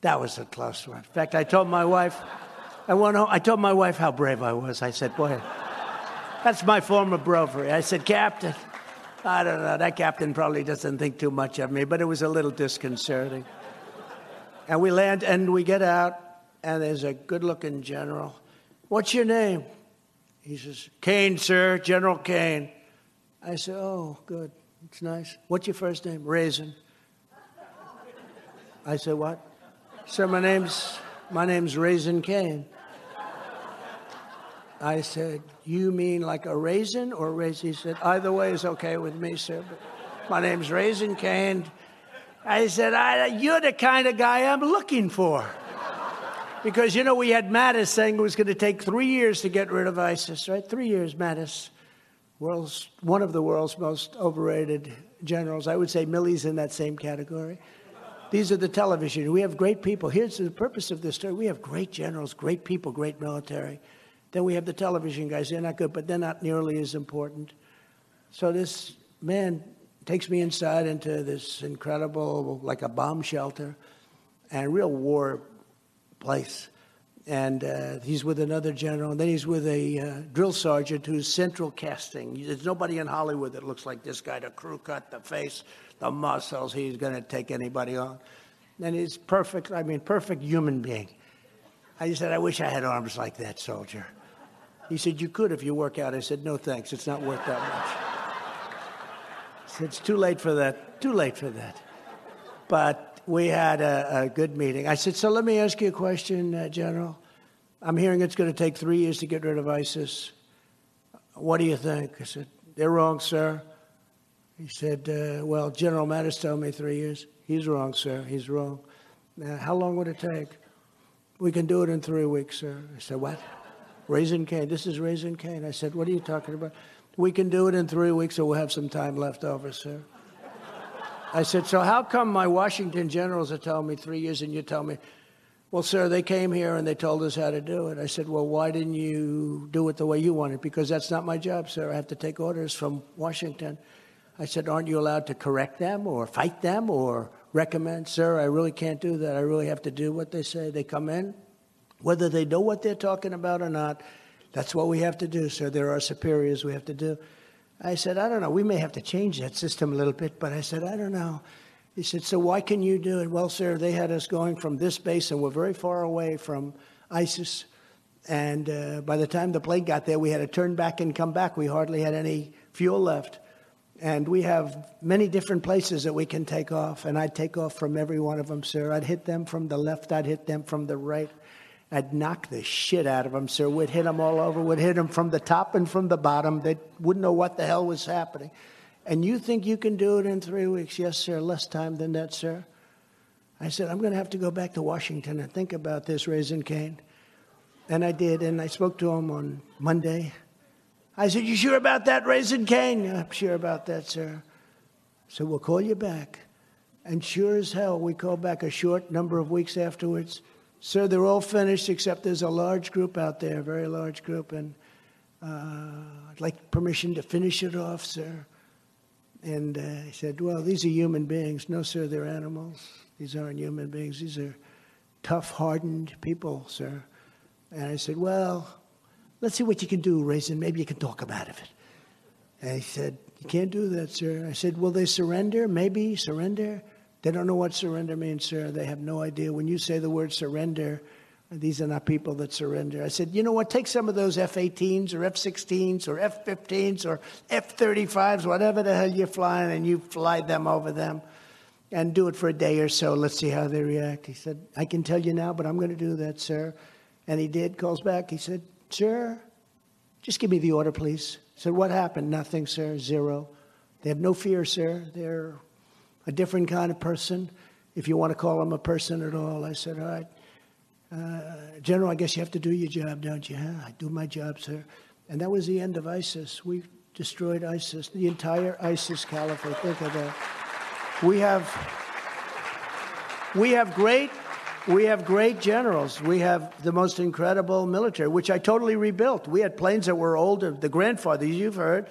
that was a close one. In fact, I told my wife, I went home. I told my wife how brave I was. I said, boy, that's my form of bravery. I said, Captain, I don't know. That captain probably doesn't think too much of me, but it was a little disconcerting. And we land and we get out, and there's a good looking general. What's your name? He says, Caine, sir, General Caine. I said, Oh, good. It's nice. What's your first name? Razin. I said, What? Sir, my name's my name's Razin Caine. I said, You mean like a raisin or raisin? He said, Either way is okay with me, sir. But my name's Razin Caine. I said, I, You're the kind of guy I'm looking for. Because, you know, we had Mattis saying it was going to take three years to get rid of ISIS, right? Three years, Mattis. World's, one of the world's most overrated generals. I would say Milley's in that same category. These are the television. We have great people. Here's the purpose of this story. We have great generals, great people, great military. Then we have the television guys. They're not good, but they're not nearly as important. So this man takes me inside into this incredible, like a bomb shelter and real war place. And uh, he's with another general, and then he's with a uh, drill sergeant who's central casting. There's nobody in Hollywood that looks like this guy. The crew cut, the face, the muscles. He's going to take anybody on. And he's perfect, I mean, perfect human being. I said, I wish I had arms like that soldier. He said, You could if you work out. I said, No thanks. It's not worth that much. Said, it's too late for that. Too late for that. But we had a, a good meeting. I said, So let me ask you a question, uh, General. I'm hearing it's going to take three years to get rid of ISIS. What do you think? I said, They're wrong, sir. He said, uh, Well, General Mattis told me three years. He's wrong, sir. He's wrong. Now, how long would it take? We can do it in three weeks, sir. I said, What? Razin Caine. This is Razin Caine. I said, What are you talking about? We can do it in three weeks, or we'll have some time left over, sir. I said, So how come my Washington generals are telling me three years and you tell me, well, sir, they came here and they told us how to do it. I said, well, why didn't you do it the way you wanted? Because that's not my job, sir. I have to take orders from Washington. I said, aren't you allowed to correct them or fight them or recommend? Sir, I really can't do that. I really have to do what they say. They come in, whether they know what they're talking about or not. That's what we have to do, sir. There are superiors we have to do. I said, I don't know. We may have to change that system a little bit, but I said, I don't know. He said, So why can you do it? Well, sir, they had us going from this base, and we're very far away from ISIS. And uh, by the time the plane got there, we had to turn back and come back. We hardly had any fuel left. And we have many different places that we can take off. And I'd take off from every one of them, sir. I'd hit them from the left, I'd hit them from the right. I'd knock the shit out of them, sir. We'd hit them all over. We'd hit them from the top and from the bottom. They wouldn't know what the hell was happening. And you think you can do it in three weeks? Yes, sir. Less time than that, sir. I said, I'm going to have to go back to Washington and think about this, Razin Caine. And I did. And I spoke to him on Monday. I said, You sure about that, Razin Caine? I'm sure about that, sir. So we'll call you back. And sure as hell, we called back a short number of weeks afterwards. Sir, they're all finished except there's a large group out there, a very large group, and uh, I'd like permission to finish it off, sir. And uh, he said, Well, these are human beings. No, sir, they're animals. These aren't human beings. These are tough, hardened people, sir. And I said, Well, let's see what you can do, Razin. Maybe you can talk of it. And he said, You can't do that, sir. I said, Will they surrender? Maybe surrender. They don't know what surrender means, sir. They have no idea. When you say the word surrender, these are not people that surrender. I said, you know what? Take some of those F 18s or F 16s or F 15s or F 35s, whatever the hell you're flying, and you fly them over them and do it for a day or so. Let's see how they react. He said, I can tell you now, but I'm going to do that, sir. And he did, calls back. He said, Sir, just give me the order, please. I said, What happened? Nothing, sir. Zero. They have no fear, sir. They're a different kind of person, if you want to call him a person at all. I said, All right. Uh, General, I guess you have to do your job, don't you? Huh? I do my job, sir. And that was the end of ISIS. We destroyed ISIS, the entire ISIS caliphate. Think of that. We have, we have great, we have great generals. We have the most incredible military, which I totally rebuilt. We had planes that were older. The grandfathers, you've heard,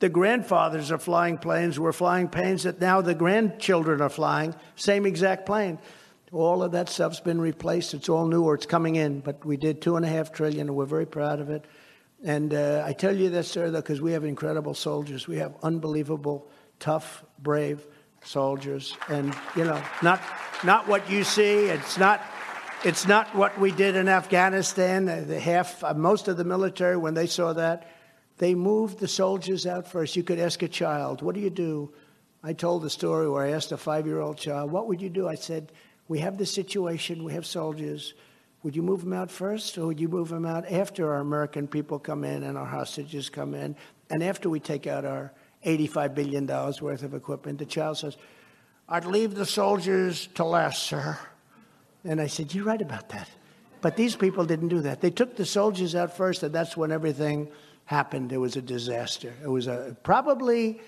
the grandfathers are flying planes. We're flying planes that now the grandchildren are flying. Same exact plane. All of that stuff's been replaced. It's all new or it's coming in. But we did two and a half trillion, and we're very proud of it. And uh, I tell you this, sir, though, because we have incredible soldiers. We have unbelievable, tough, brave soldiers. And, you know, not, not what you see. It's not, It's not what we did in Afghanistan. The half, most of the military, when they saw that, they moved the soldiers out first. You could ask a child, "What do you do?" I told the story where I asked a five-year-old child, "What would you do?" I said, "We have this situation. We have soldiers. Would you move them out first, or would you move them out after our American people come in and our hostages come in, and after we take out our $85 billion worth of equipment?" The child says, "I'd leave the soldiers to last, sir." And I said, You're right about that. But these people didn't do that. They took the soldiers out first, and that's when everything happened. It was a disaster. It was a, probably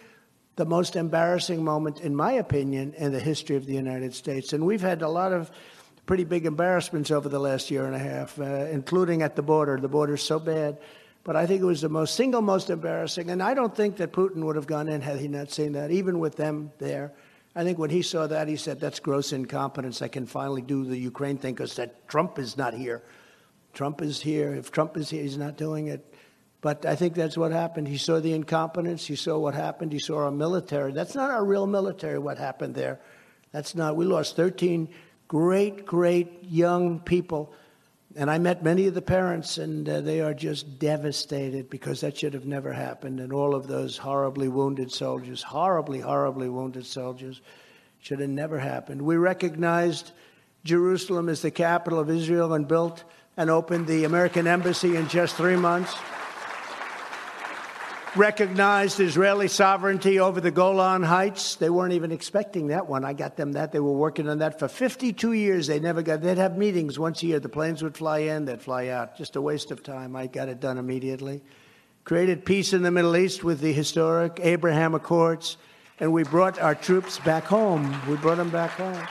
the most embarrassing moment, in my opinion, in the history of the United States. And we've had a lot of pretty big embarrassments over the last year and a half, uh, including at the border. The border's so bad. But I think it was the most single most embarrassing. And I don't think that Putin would have gone in had he not seen that, even with them there. I think when he saw that, he said, that's gross incompetence. I can finally do the Ukraine thing because that Trump is not here. Trump is here. If Trump is here, he's not doing it. But I think that's what happened. He saw the incompetence. He saw what happened. He saw our military. That's not our real military, what happened there. That's not. We lost 13 great, great young people and I met many of the parents, and uh, they are just devastated because that should have never happened. And all of those horribly wounded soldiers, horribly, horribly wounded soldiers, should have never happened. We recognized Jerusalem as the capital of Israel and built and opened the American embassy in just three months recognized Israeli sovereignty over the Golan Heights. They weren't even expecting that one. I got them that. They were working on that for 52 years. They never got, they'd have meetings once a year. The planes would fly in, they'd fly out. Just a waste of time. I got it done immediately. Created peace in the Middle East with the historic Abraham Accords, and we brought our troops back home. We brought them back home.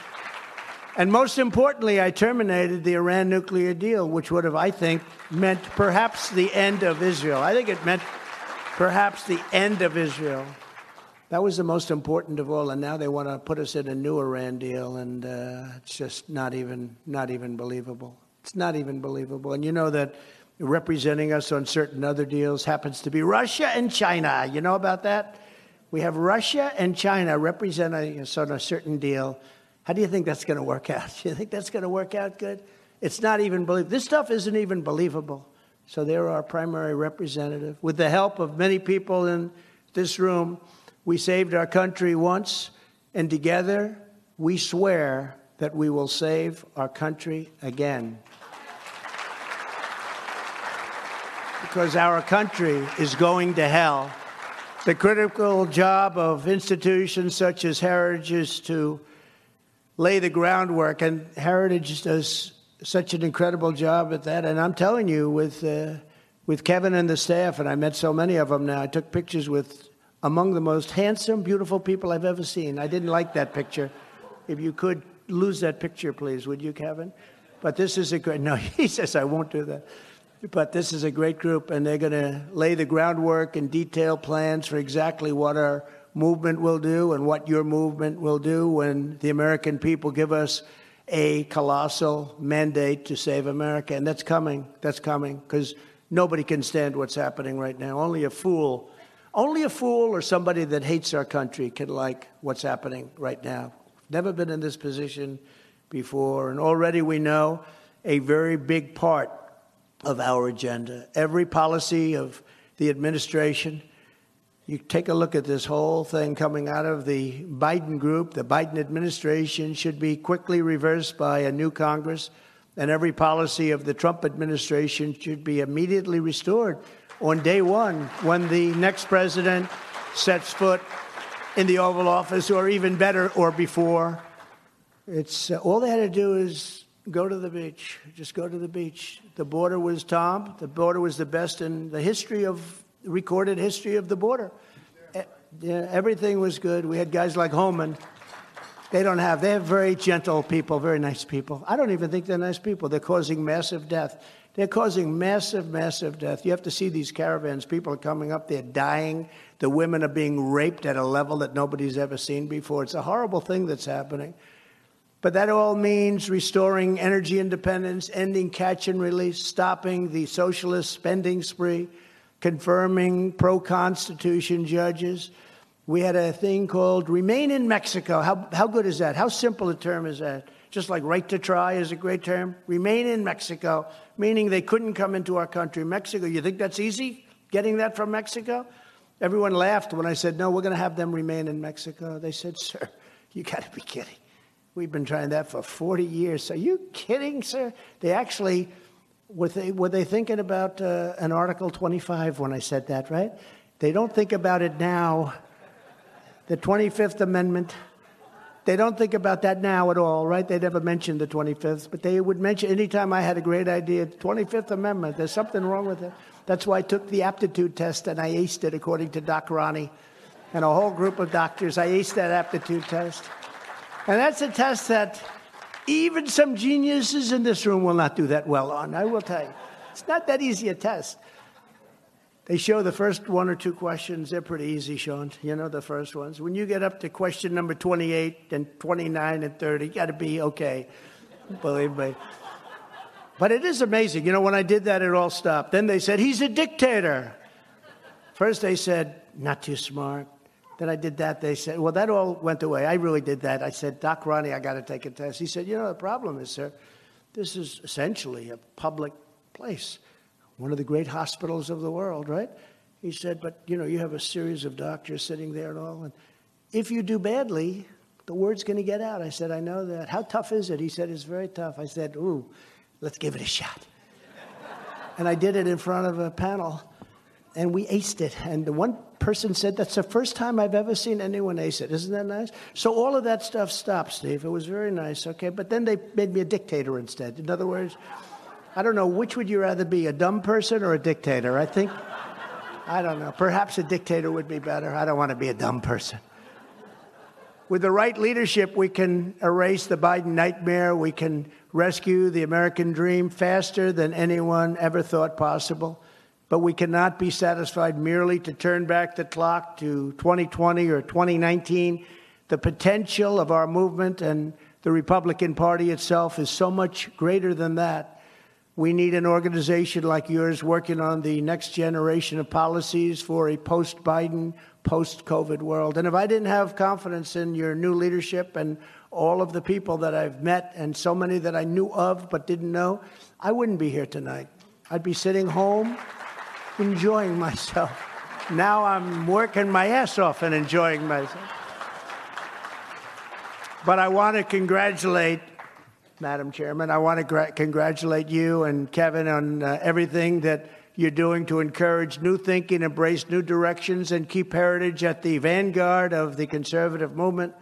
And most importantly, I terminated the Iran nuclear deal, which would have, I think, meant perhaps the end of Israel. I think it meant perhaps the end of Israel. That was the most important of all, and now they want to put us in a new Iran deal, and uh, it's just not even not even believable. It's not even believable. And you know that representing us on certain other deals happens to be Russia and China. You know about that? We have Russia and China representing us on a certain deal. How do you think that's going to work out? Do you think that's going to work out good? It's not even believable. This stuff isn't even believable. So they're our primary representative. With the help of many people in this room, we saved our country once, and together we swear that we will save our country again. Because our country is going to hell. The critical job of institutions such as Heritage is to lay the groundwork, and Heritage does such an incredible job at that. And I'm telling you, with uh, with Kevin and the staff, and I met so many of them now. I took pictures with among the most handsome, beautiful people I've ever seen. I didn't like that picture. If you could lose that picture, please, would you, Kevin? But this is a great. No, he says I won't do that. But this is a great group, and they're going to lay the groundwork and detail plans for exactly what our movement will do and what your movement will do when the American people give us a colossal mandate to save America. And that's coming. That's coming because nobody can stand what's happening right now. Only a fool, only a fool or somebody that hates our country can like what's happening right now. Never been in this position before. And already we know a very big part of our agenda. Every policy of the administration you take a look at this whole thing coming out of the Biden group, the Biden administration should be quickly reversed by a new Congress, and every policy of the Trump administration should be immediately restored on day one when the next president sets foot in the Oval Office, or even better, or before. It's uh, all they had to do is go to the beach. Just go to the beach. The border was Tom. The border was the best in the history of recorded history of the border. Eh, yeah, everything was good. We had guys like Homan. They don't have, they have very gentle people, very nice people. I don't even think they're nice people. They're causing massive death. They're causing massive, massive death. You have to see these caravans. People are coming up, they're dying. The women are being raped at a level that nobody's ever seen before. It's a horrible thing that's happening. But that all means restoring energy independence, ending catch and release, stopping the socialist spending spree confirming pro Constitution judges. We had a thing called Remain in Mexico. How, how good is that? How simple a term is that? just like right to try is a great term. Remain in Mexico, meaning they couldn't come into our country. Mexico, you think that's easy, getting that from Mexico? Everyone laughed when I said, no, we're going to have them remain in Mexico. They said, sir, you got to be kidding. We've been trying that for 40 years. Are you kidding, sir? They actually, were they, were they thinking about uh, an Article 25 when I said that, right? They don't think about it now. The 25th Amendment, they don't think about that now at all, right? They never mentioned the 25th, but they would mention anytime I had a great idea, 25th Amendment, there's something wrong with it. That's why I took the aptitude test and I aced it according to Doc Ronny and a whole group of doctors. I aced that aptitude test. And that's a test that even some geniuses in this room will not do that well on, I will tell you. It's not that easy a test. They show the first one or two questions. They're pretty easy, Sean. You know the first ones. When you get up to question number 28 and 29 and 30, you got to be okay. Believe me. But it is amazing. You know, when I did that, it all stopped. Then they said, he's a dictator. First, they said, not too smart. Then I did that. They said, well, that all went away. I really did that. I said, Doc Ronny, I got to take a test. He said, you know, the problem is, sir, this is essentially a public place one of the great hospitals of the world, right? He said, but you know, you have a series of doctors sitting there and all, and if you do badly, the word's going to get out. I said, I know that. How tough is it? He said, it's very tough. I said, ooh, let's give it a shot. and I did it in front of a panel, and we aced it. And the one person said, that's the first time I've ever seen anyone ace it. Isn't that nice? So all of that stuff stopped, Steve. It was very nice, okay? But then they made me a dictator instead. In other words, I don't know, which would you rather be, a dumb person or a dictator? I think, I don't know, perhaps a dictator would be better. I don't want to be a dumb person. With the right leadership, we can erase the Biden nightmare. We can rescue the American dream faster than anyone ever thought possible. But we cannot be satisfied merely to turn back the clock to 2020 or 2019. The potential of our movement and the Republican Party itself is so much greater than that. We need an organization like yours working on the next generation of policies for a post Biden, post COVID world. And if I didn't have confidence in your new leadership and all of the people that I've met and so many that I knew of but didn't know, I wouldn't be here tonight. I'd be sitting home enjoying myself. Now I'm working my ass off and enjoying myself. But I want to congratulate Madam Chairman. I want to gra- congratulate you and Kevin on uh, everything that you're doing to encourage new thinking, embrace new directions, and keep heritage at the vanguard of the conservative movement.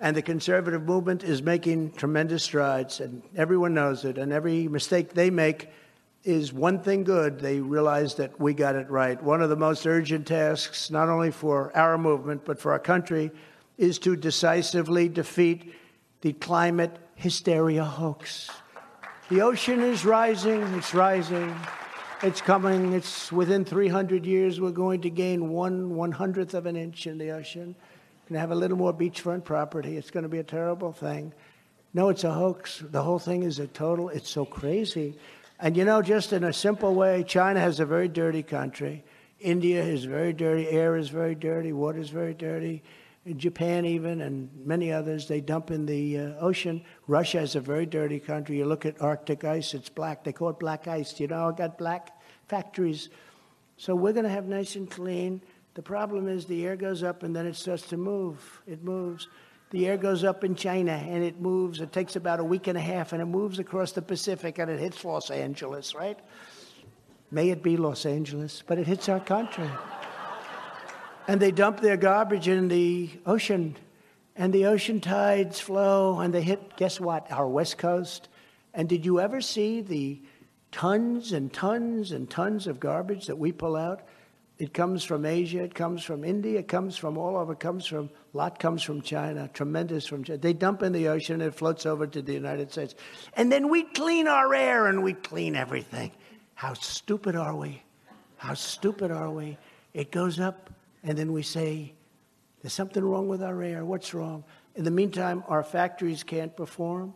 And the conservative movement is making tremendous strides, and everyone knows it. And every mistake they make is one thing good. They realize that we got it right. One of the most urgent tasks, not only for our movement, but for our country, is to decisively defeat the climate hysteria hoax. The ocean is rising, it's rising, it's coming, it's within 300 years, we're going to gain one one hundredth of an inch in the ocean. Going to have a little more beachfront property. It's going to be a terrible thing. No, it's a hoax. The whole thing is a total, it's so crazy. And you know, just in a simple way, China has a very dirty country. India is very dirty. Air is very dirty. Water is very dirty. Japan, even, and many others, they dump in the uh, ocean. Russia is a very dirty country. You look at Arctic ice, it's black. They call it black ice. You know, I got black factories. So we're going to have nice and clean. The problem is the air goes up and then it starts to move. It moves. The air goes up in China and it moves. It takes about a week and a half and it moves across the Pacific and it hits Los Angeles, right? May it be Los Angeles, but it hits our country and they dump their garbage in the ocean, and the ocean tides flow, and they hit, guess what, our west coast. And did you ever see the tons and tons and tons of garbage that we pull out? It comes from Asia, it comes from India, it comes from all over, it comes from, a lot comes from China, tremendous from China. They dump in the ocean, it floats over to the United States. And then we clean our air and we clean everything. How stupid are we? How stupid are we? It goes up and then we say, there's something wrong with our air. What's wrong? In the meantime, our factories can't perform.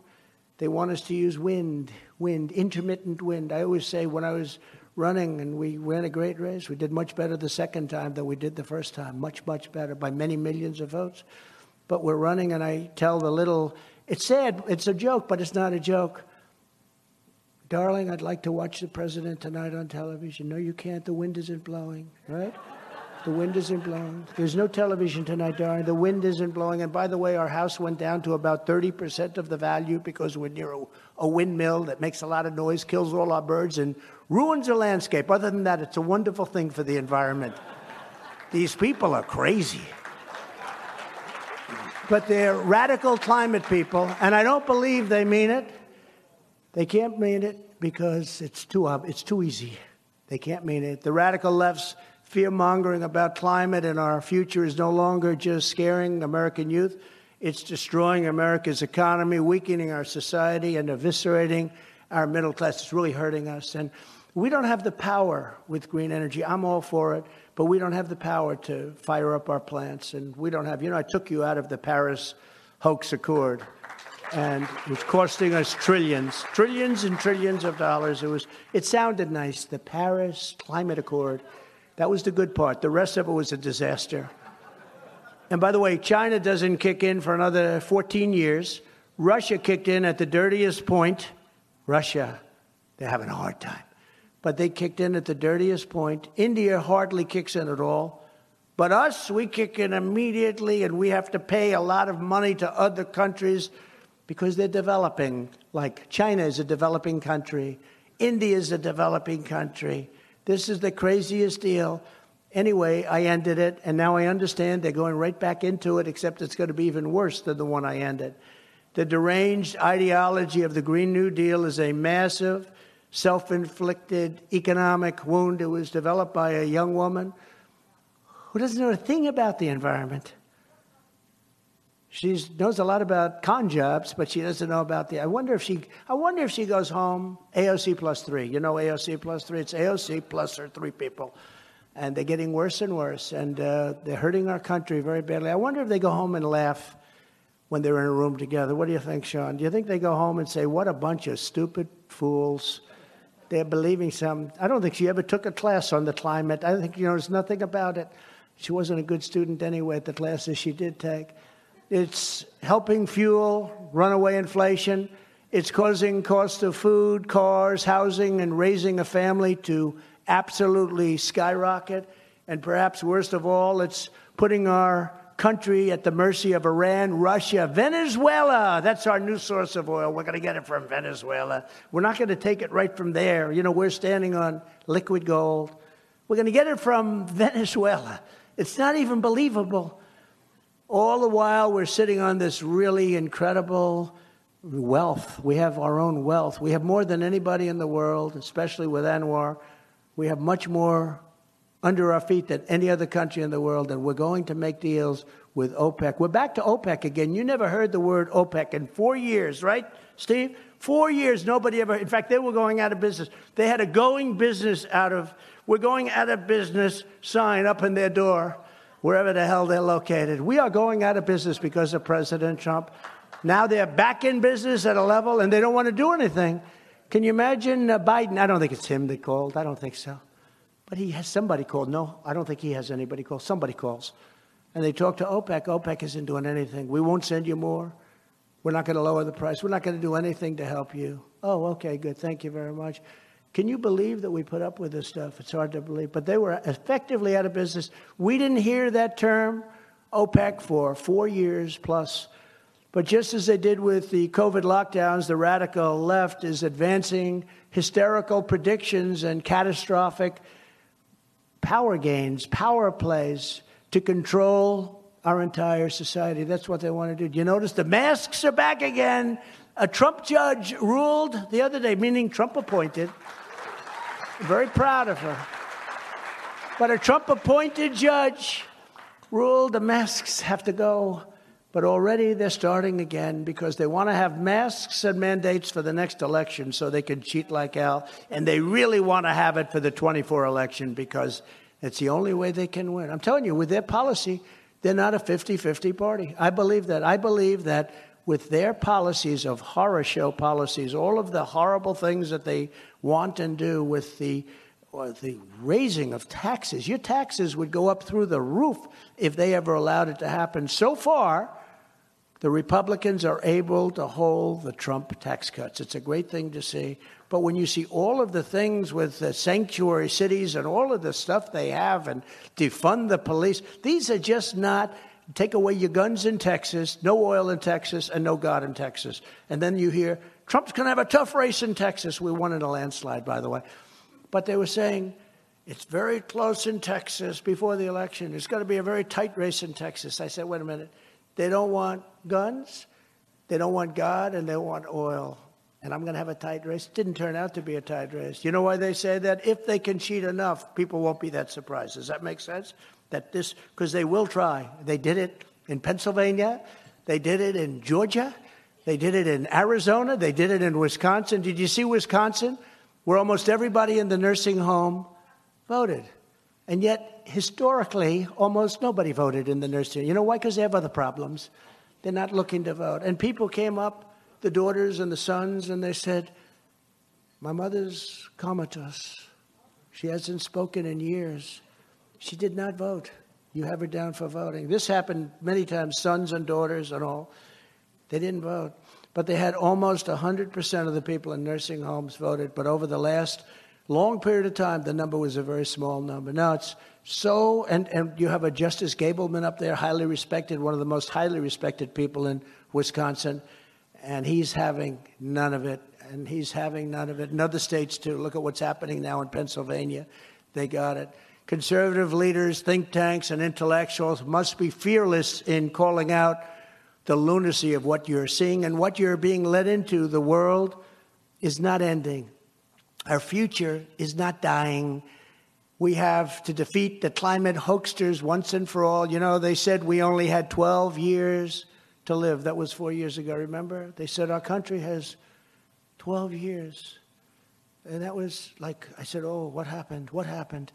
They want us to use wind, wind, intermittent wind. I always say when I was running and we ran a great race, we did much better the second time than we did the first time, much, much better by many millions of votes. But we're running, and I tell the little It's sad. It's a joke, but it's not a joke. Darling, I'd like to watch the president tonight on television. No, you can't. The wind isn't blowing, right? The wind isn't blowing. There's no television tonight, darling. The wind isn't blowing. And by the way, our house went down to about 30% of the value because we're near a, a windmill that makes a lot of noise, kills all our birds, and ruins the landscape. Other than that, it's a wonderful thing for the environment. These people are crazy. But they're radical climate people, and I don't believe they mean it. They can't mean it because it's too, it's too easy. They can't mean it. The radical left's fear mongering about climate and our future is no longer just scaring American youth. It's destroying America's economy, weakening our society, and eviscerating our middle class. It's really hurting us. And we don't have the power with green energy. I'm all for it, but we don't have the power to fire up our plants. And we don't have, you know, I took you out of the Paris hoax accord and it was costing us trillions, trillions and trillions of dollars. It was, it sounded nice, the Paris Climate Accord. That was the good part. The rest of it was a disaster. And by the way, China doesn't kick in for another 14 years. Russia kicked in at the dirtiest point. Russia, they're having a hard time. But they kicked in at the dirtiest point. India hardly kicks in at all. But us, we kick in immediately, and we have to pay a lot of money to other countries because they're developing. Like China is a developing country, India is a developing country. This is the craziest deal. Anyway, I ended it, and now I understand they're going right back into it, except it's going to be even worse than the one I ended. The deranged ideology of the Green New Deal is a massive, self inflicted economic wound. It was developed by a young woman who doesn't know a thing about the environment. She knows a lot about con jobs, but she doesn't know about the. I wonder if she. I wonder if she goes home AOC plus three. You know AOC plus three. It's AOC plus her three people, and they're getting worse and worse, and uh, they're hurting our country very badly. I wonder if they go home and laugh when they're in a room together. What do you think, Sean? Do you think they go home and say, "What a bunch of stupid fools"? They're believing some. I don't think she ever took a class on the climate. I think you knows nothing about it. She wasn't a good student anyway at the classes she did take. It's helping fuel runaway inflation. It's causing cost of food, cars, housing, and raising a family to absolutely skyrocket. And perhaps worst of all, it's putting our country at the mercy of Iran, Russia, Venezuela. That's our new source of oil. We're going to get it from Venezuela. We're not going to take it right from there. You know, we're standing on liquid gold. We're going to get it from Venezuela. It's not even believable. All the while, we're sitting on this really incredible wealth. We have our own wealth. We have more than anybody in the world, especially with ANWR. We have much more under our feet than any other country in the world, and we're going to make deals with OPEC. We're back to OPEC again. You never heard the word OPEC in four years, right, Steve? Four years, nobody ever. In fact, they were going out of business. They had a going business out of, we're going out of business sign up in their door wherever the hell they're located. We are going out of business because of President Trump. Now they're back in business at a level and they don't want to do anything. Can you imagine uh, Biden? I don't think it's him that called. I don't think so. But he has somebody called. No, I don't think he has anybody called. Somebody calls. And they talk to OPEC. OPEC isn't doing anything. We won't send you more. We're not going to lower the price. We're not going to do anything to help you. Oh, okay, good. Thank you very much. Can you believe that we put up with this stuff? It's hard to believe. But they were effectively out of business. We didn't hear that term, OPEC, for four years plus. But just as they did with the COVID lockdowns, the radical left is advancing hysterical predictions and catastrophic power gains, power plays to control our entire society. That's what they want to do. Do you notice the masks are back again? A Trump judge ruled the other day, meaning Trump appointed. Very proud of her. But a Trump appointed judge ruled the masks have to go. But already they're starting again because they want to have masks and mandates for the next election so they can cheat like Al. And they really want to have it for the 24 election because it's the only way they can win. I'm telling you, with their policy, they're not a 50 50 party. I believe that. I believe that with their policies of horror show policies, all of the horrible things that they want and do with the the raising of taxes. Your taxes would go up through the roof if they ever allowed it to happen. So far, The Republicans are able to hold the Trump tax cuts. It's a great thing to see. But when you see all of the things with the sanctuary cities and all of the stuff they have and defund the police, these are just not take away your guns in Texas, no oil in Texas, and no God in Texas. And then you hear Trump's going to have a tough race in Texas. We won in a landslide, by the way. But they were saying it's very close in Texas before the election. It's going to be a very tight race in Texas. I said, wait a minute. They don't want guns, they don't want God, and they want oil. And I'm going to have a tight race. Didn't turn out to be a tight race. You know why they say that? If they can cheat enough, people won't be that surprised. Does that make sense? That this, because they will try. They did it in Pennsylvania, they did it in Georgia, they did it in Arizona, they did it in Wisconsin. Did you see Wisconsin? Where almost everybody in the nursing home voted. And yet, historically, almost nobody voted in the nursing. home. You know why? Because they have other problems. They're not looking to vote. And people came up, the daughters and the sons, and they said, My mother's comatose. She hasn't spoken in years. She did not vote. You have her down for voting. This happened many times, sons and daughters and all. They didn't vote. But they had almost 100% of the people in nursing homes voted. But over the last long period of time, the number was a very small number. Now it's so, and, and you have a Justice Gableman up there, highly respected, one of the most highly respected people in Wisconsin, and he's having none of it, and he's having none of it in other states too. Look at what's happening now in Pennsylvania. They got it. Conservative leaders, think tanks, and intellectuals must be fearless in calling out the lunacy of what you're seeing and what you're being led into. The world is not ending. Our future is not dying. We have to defeat the climate hoaxers once and for all. You know, they said we only had 12 years to live. That was four years ago, remember? They said our country has 12 years. And that was like, I said, oh, what happened? What happened?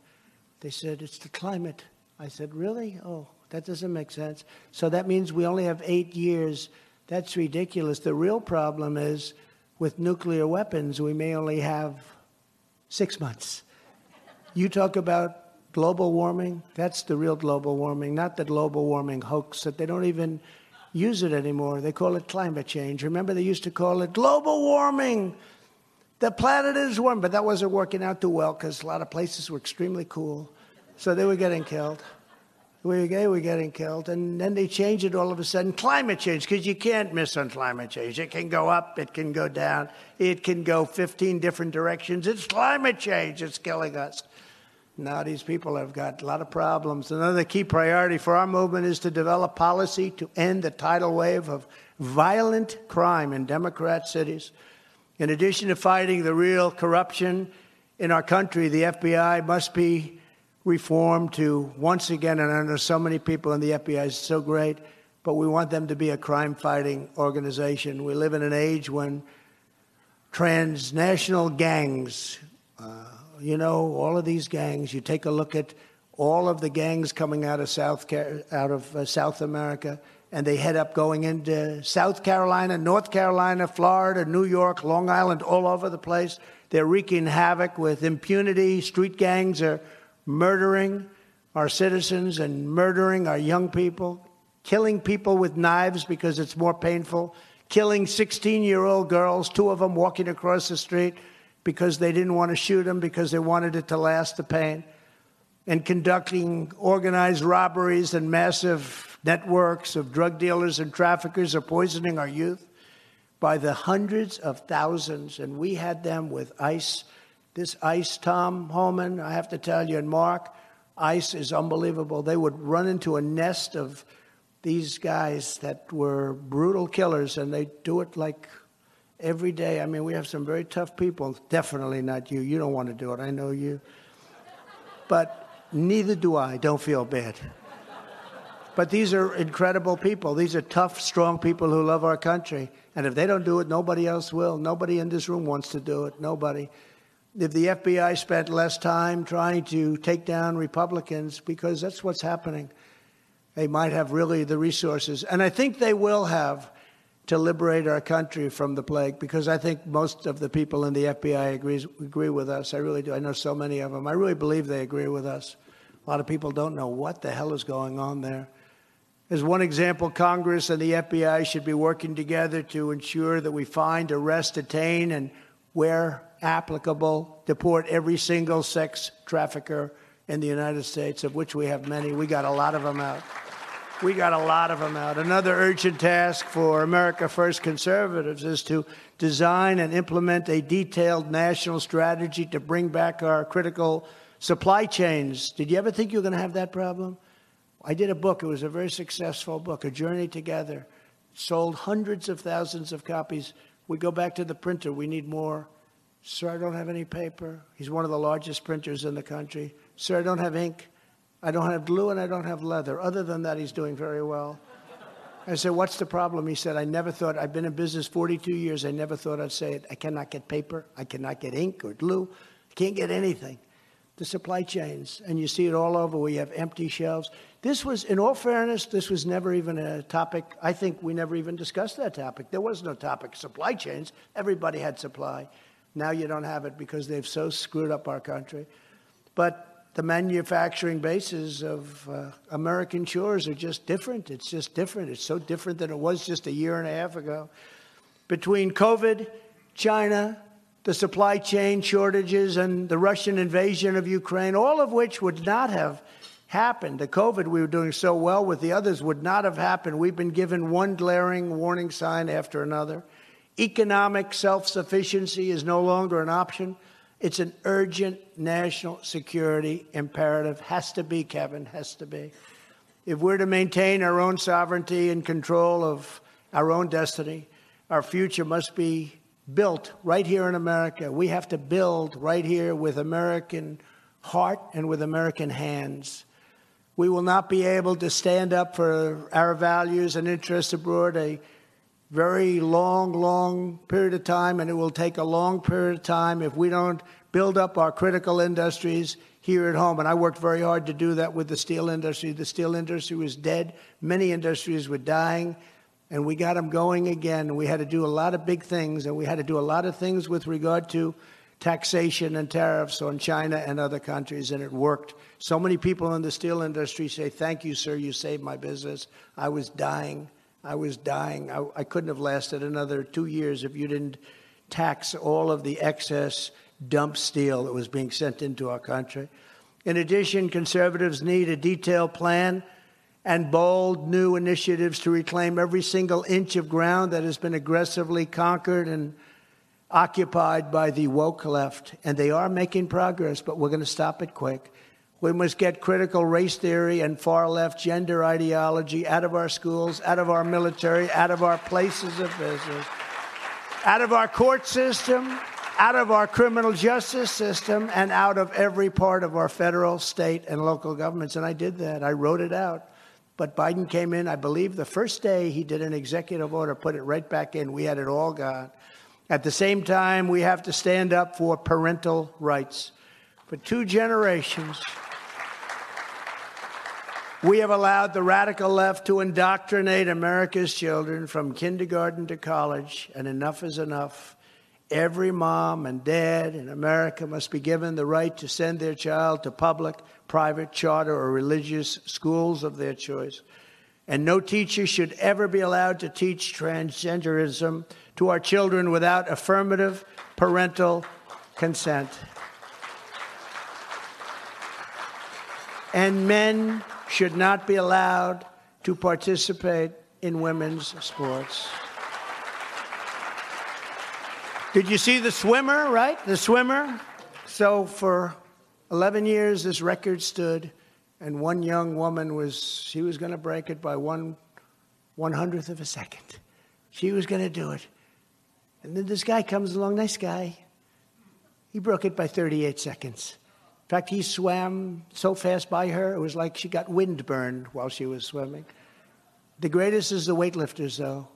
They said, it's the climate. I said, really? Oh, that doesn't make sense. So that means we only have eight years. That's ridiculous. The real problem is with nuclear weapons, we may only have six months. You talk about global warming, that's the real global warming, not the global warming hoax that they don't even use it anymore. They call it climate change. Remember, they used to call it global warming. The planet is warm, but that wasn't working out too well because a lot of places were extremely cool. So they were getting killed. We were getting killed. And then they changed it all of a sudden climate change, because you can't miss on climate change. It can go up, it can go down, it can go 15 different directions. It's climate change, it's killing us. Now, these people have got a lot of problems. Another key priority for our movement is to develop policy to end the tidal wave of violent crime in Democrat cities. In addition to fighting the real corruption in our country, the FBI must be reform to once again, and I know so many people in the FBI is so great, but we want them to be a crime fighting organization. We live in an age when transnational gangs, uh, you know, all of these gangs, you take a look at all of the gangs coming out of South, out of uh, South America, and they head up going into South Carolina, North Carolina, Florida, New York, Long Island, all over the place. They're wreaking havoc with impunity. Street gangs are murdering our citizens and murdering our young people, killing people with knives because it's more painful, killing 16 year old girls, two of them walking across the street because they didn't want to shoot them because they wanted it to last the pain, and conducting organized robberies and massive networks of drug dealers and traffickers are poisoning our youth by the hundreds of thousands. And we had them with ICE this ICE, Tom Homan, I have to tell you, and Mark, ICE is unbelievable. They would run into a nest of these guys that were brutal killers, and they do it like every day. I mean, we have some very tough people. Definitely not you. You don't want to do it. I know you. But neither do I. Don't feel bad. But these are incredible people. These are tough, strong people who love our country. And if they don't do it, nobody else will. Nobody in this room wants to do it. Nobody if the FBI spent less time trying to take down Republicans, because that's what's happening, they might have really the resources. And I think they will have to liberate our country from the plague, because I think most of the people in the FBI agrees, agree with us. I really do. I know so many of them. I really believe they agree with us. A lot of people don't know what the hell is going on there. As one example, Congress and the FBI should be working together to ensure that we find, arrest, detain, and where applicable, deport every single sex trafficker in the United States, of which we have many. We got a lot of them out. We got a lot of them out. Another urgent task for America First conservatives is to design and implement a detailed national strategy to bring back our critical supply chains. Did you ever think you were going to have that problem? I did a book. It was a very successful book, A Journey Together. Sold hundreds of thousands of copies. We go back to the printer. We need more. Sir, I don't have any paper. He's one of the largest printers in the country. Sir, I don't have ink. I don't have glue and I don't have leather. Other than that, he's doing very well. I said, What's the problem? He said, I never thought, I've been in business 42 years. I never thought I'd say it. I cannot get paper. I cannot get ink or glue. I can't get anything. The supply chains. And you see it all over where you have empty shelves. This was, in all fairness, this was never even a topic. I think we never even discussed that topic. There was no topic. Supply chains. Everybody had supply. Now you don't have it because they've so screwed up our country. But the manufacturing bases of uh, American shores are just different. It's just different. It's so different than it was just a year and a half ago. Between COVID, China, the supply chain shortages, and the Russian invasion of Ukraine, all of which would not have happened. The COVID we were doing so well with, the others would not have happened. We've been given one glaring warning sign after another. Economic self sufficiency is no longer an option. It's an urgent national security imperative. Has to be, Kevin, has to be. If we're to maintain our own sovereignty and control of our own destiny, our future must be built right here in America. We have to build right here with American heart and with American hands. We will not be able to stand up for our values and interests abroad a very long, long period of time, and it will take a long period of time if we don't build up our critical industries here at home. And I worked very hard to do that with the steel industry. The steel industry was dead, many industries were dying, and we got them going again. We had to do a lot of big things, and we had to do a lot of things with regard to taxation and tariffs on China and other countries, and it worked. So many people in the steel industry say, Thank you, sir, you saved my business. I was dying. I was dying. I, I couldn't have lasted another two years if you didn't tax all of the excess dump steel that was being sent into our country. In addition, conservatives need a detailed plan and bold new initiatives to reclaim every single inch of ground that has been aggressively conquered and occupied by the woke left. And they are making progress, but we're going to stop it quick. We must get critical race theory and far left gender ideology out of our schools, out of our military, out of our places of business, out of our court system, out of our criminal justice system, and out of every part of our federal, state, and local governments. And I did that. I wrote it out. But Biden came in, I believe, the first day he did an executive order, put it right back in. We had it all gone. At the same time, we have to stand up for parental rights. For two generations, we have allowed the radical left to indoctrinate America's children from kindergarten to college, and enough is enough. Every mom and dad in America must be given the right to send their child to public, private, charter, or religious schools of their choice. And no teacher should ever be allowed to teach transgenderism to our children without affirmative parental consent. And men should not be allowed to participate in women's sports. Did you see the swimmer, right? The swimmer? So for 11 years, this record stood, and one young woman was, she was going to break it by one one hundredth of a second. She was going to do it. And then this guy comes along, nice guy. He broke it by 38 seconds. In fact, he swam so fast by her, it was like she got windburned while she was swimming. The greatest is the weightlifters, though.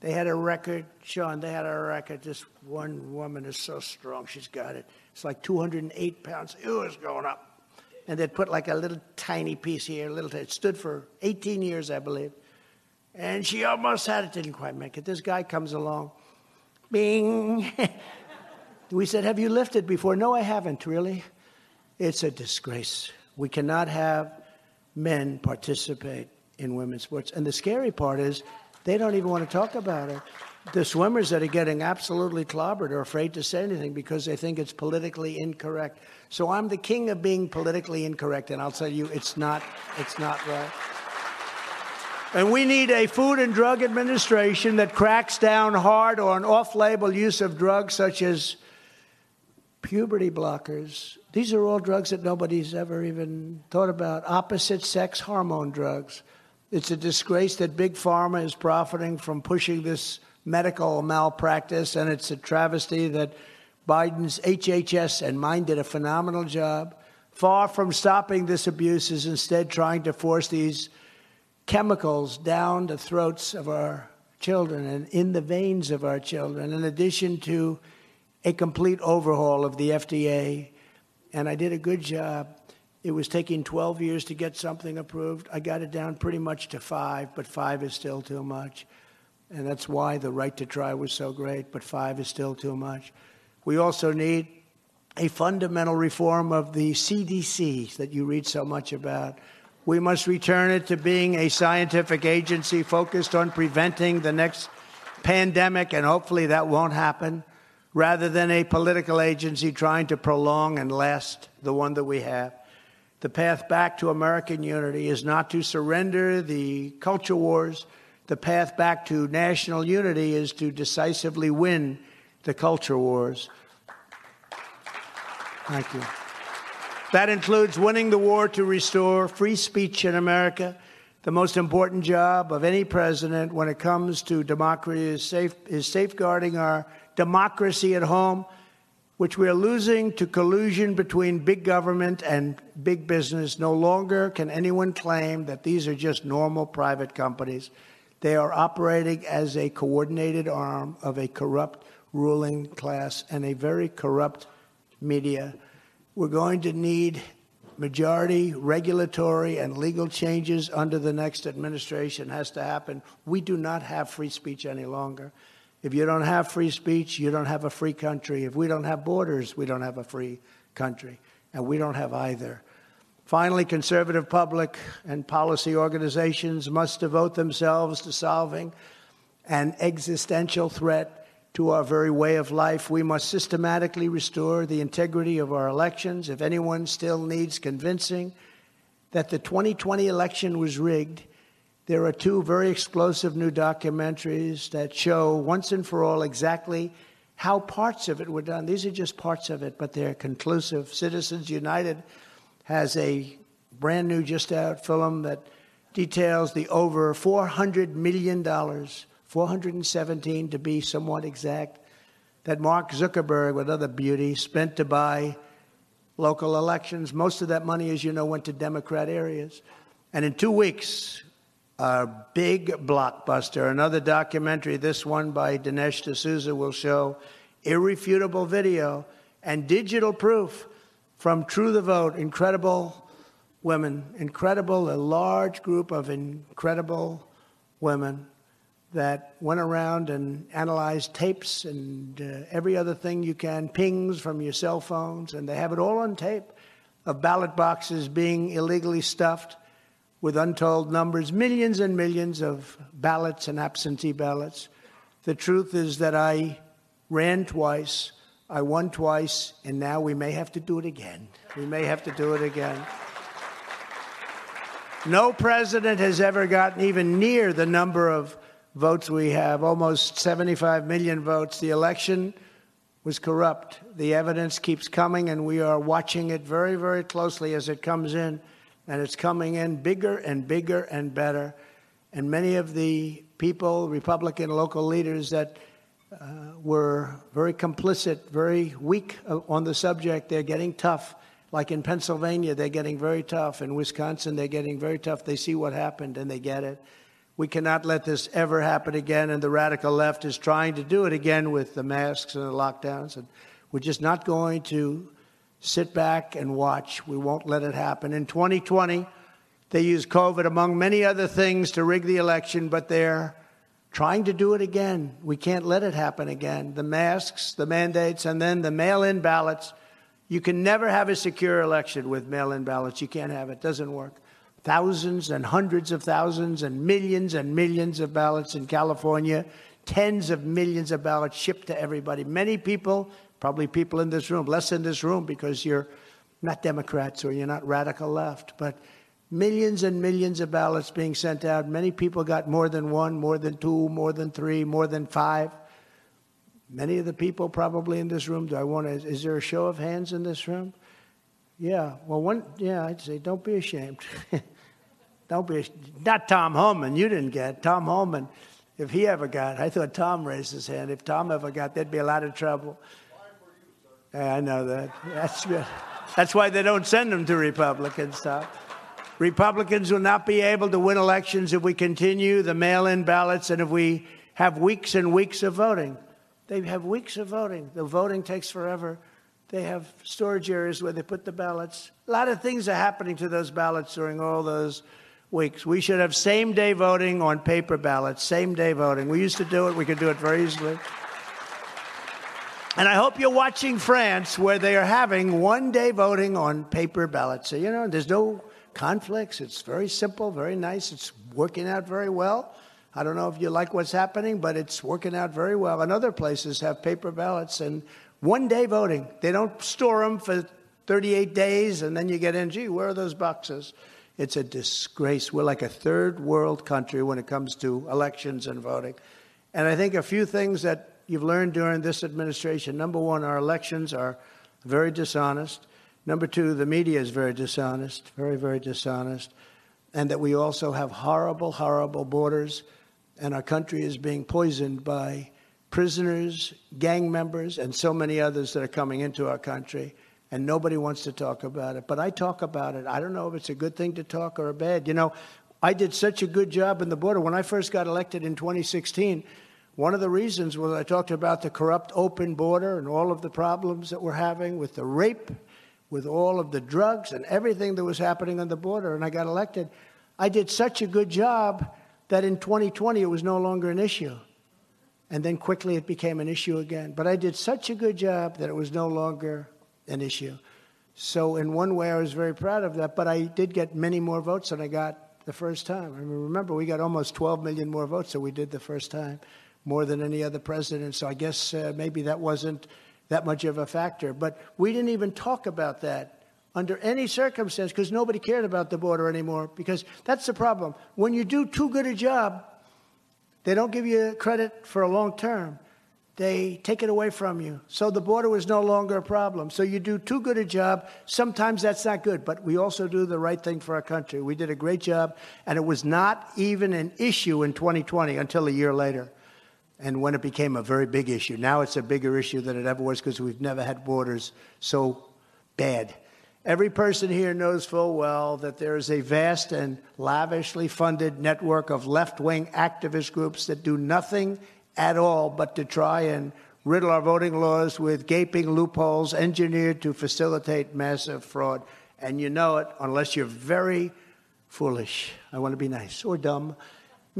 They had a record, Sean, they had a record. This one woman is so strong, she's got it. It's like 208 pounds. It was going up. And they'd put like a little tiny piece here, a little, it stood for 18 years, I believe. And she almost had it, didn't quite make it. This guy comes along. Bing. we said, Have you lifted before? No, I haven't, really. It's a disgrace. We cannot have men participate in women's sports. And the scary part is they don't even want to talk about it. The swimmers that are getting absolutely clobbered are afraid to say anything because they think it's politically incorrect. So I'm the king of being politically incorrect, and I'll tell you, it's not. It's not right. And we need a Food and Drug Administration that cracks down hard on off label use of drugs such as puberty blockers. These are all drugs that nobody's ever even thought about. Opposite sex hormone drugs. It's a disgrace that Big Pharma is profiting from pushing this medical malpractice, and it's a travesty that Biden's HHS and mine did a phenomenal job. Far from stopping this abuse, is instead trying to force these chemicals down the throats of our children and in the veins of our children, in addition to a complete overhaul of the FDA. And I did a good job. It was taking 12 years to get something approved. I got it down pretty much to five, but five is still too much. And that's why the right to try was so great, but five is still too much. We also need a fundamental reform of the CDC that you read so much about. We must return it to being a scientific agency focused on preventing the next pandemic, and hopefully that won't happen, rather than a political agency trying to prolong and last the one that we have. The path back to American unity is not to surrender the culture wars. The path back to national unity is to decisively win the culture wars. Thank you. That includes winning the war to restore free speech in America. The most important job of any president when it comes to democracy is, safe, is safeguarding our democracy at home, which we are losing to collusion between big government and big business. No longer can anyone claim that these are just normal private companies. They are operating as a coordinated arm of a corrupt ruling class and a very corrupt media. We're going to need majority regulatory and legal changes under the next administration has to happen. We do not have free speech any longer. If you don't have free speech, you don't have a free country. If we don't have borders, we don't have a free country. And we don't have either. Finally, conservative public and policy organizations must devote themselves to solving an existential threat to our very way of life. We must systematically restore the integrity of our elections. If anyone still needs convincing that the 2020 election was rigged, there are two very explosive new documentaries that show once and for all exactly how parts of it were done. These are just parts of it, but they're conclusive. Citizens United has a brand new, just out film that details the over $400 million 417 to be somewhat exact, that Mark Zuckerberg, with other beauty, spent to buy local elections. Most of that money, as you know, went to Democrat areas. And in two weeks, a big blockbuster, another documentary, this one by Dinesh D'Souza, will show irrefutable video and digital proof from True the Vote, incredible women, incredible, a large group of incredible women that went around and analyzed tapes and uh, every other thing you can, pings from your cell phones, and they have it all on tape of ballot boxes being illegally stuffed with untold numbers, millions and millions of ballots and absentee ballots. The truth is that I ran twice, I won twice, and now we may have to do it again. We may have to do it again. No president has ever gotten even near the number of votes we have, almost 75 million votes. The election was corrupt. The evidence keeps coming, and we are watching it very, very closely as it comes in. And it's coming in bigger and bigger and better. And many of the people, Republican local leaders that uh, were very complicit, very weak uh, on the subject, they're getting tough. Like in Pennsylvania, they're getting very tough. In Wisconsin, they're getting very tough. They see what happened and they get it. We cannot let this ever happen again. And the radical left is trying to do it again with the masks and the lockdowns. And we're just not going to sit back and watch. We won't let it happen. In 2020, they used COVID, among many other things, to rig the election, but they're trying to do it again. We can't let it happen again. The masks, the mandates, and then the mail in ballots. You can never have a secure election with mail in ballots. You can't have it. It doesn't work. thousands and hundreds of thousands and millions and millions of ballots in California, tens of millions of ballots shipped to everybody. Many people, probably people in this room, less in this room because you're not Democrats or you're not radical left, but millions and millions of ballots being sent out. Many people got more than one, more than two, more than three, more than five. Many of the people probably in this room, do I want to, is there a show of hands in this room? Yeah, well, one, yeah, I'd say don't be ashamed. don't be, not Tom Homan, you didn't get. Tom Homan. if he ever got, I thought Tom raised his hand. If Tom ever got, there'd be a lot of trouble. Yeah, I know that. That's good. That's why they don't send them to Republicans, Tom. Republicans will not be able to win elections if we continue the mail in ballots and if we have weeks and weeks of voting. They have weeks of voting. The voting takes forever. They have storage areas where they put the ballots. A lot of things are happening to those ballots during all those weeks. We should have same day voting on paper ballots, same day voting. We used to do it, we could do it very easily. And I hope you're watching France where they are having one day voting on paper ballots. So, you know, there's no conflicts. It's very simple, very nice. It's working out very well. I don't know if you like what's happening, but it's working out very well. And other places have paper ballots and one day voting. They don't store them for 38 days and then you get in, gee, where are those boxes? It's a disgrace. We're like a third world country when it comes to elections and voting. And I think a few things that you've learned during this administration number one, our elections are very dishonest. Number two, the media is very dishonest, very, very dishonest. And that we also have horrible, horrible borders, and our country is being poisoned by prisoners, gang members, and so many others that are coming into our country. And nobody wants to talk about it. But I talk about it. I don't know if it's a good thing to talk or a bad. You know, I did such a good job in the border. When I first got elected in 2016, one of the reasons was I talked about the corrupt open border and all of the problems that we're having with the rape, with all of the drugs and everything that was happening on the border. And I got elected. I did such a good job that in 2020 it was no longer an issue and then quickly it became an issue again. But I did such a good job that it was no longer an issue. So, in one way, I was very proud of that, but I did get many more votes than I got the first time. I mean, remember, we got almost 12 million more votes than we did the first time, more than any other president. So, I guess uh, maybe that wasn't that much of a factor. But we didn't even talk about that under any circumstance because nobody cared about the border anymore, because that's the problem. When you do too good a job, they don't give you credit for a long term. They take it away from you. So the border was no longer a problem. So you do too good a job. Sometimes that's not good, but we also do the right thing for our country. We did a great job, and it was not even an issue in 2020 until a year later. And when it became a very big issue. Now it's a bigger issue than it ever was because we've never had borders so bad. Every person here knows full well that there is a vast and lavishly funded network of left wing activist groups that do nothing at all but to try and riddle our voting laws with gaping loopholes engineered to facilitate massive fraud. And you know it unless you're very foolish. I want to be nice or dumb.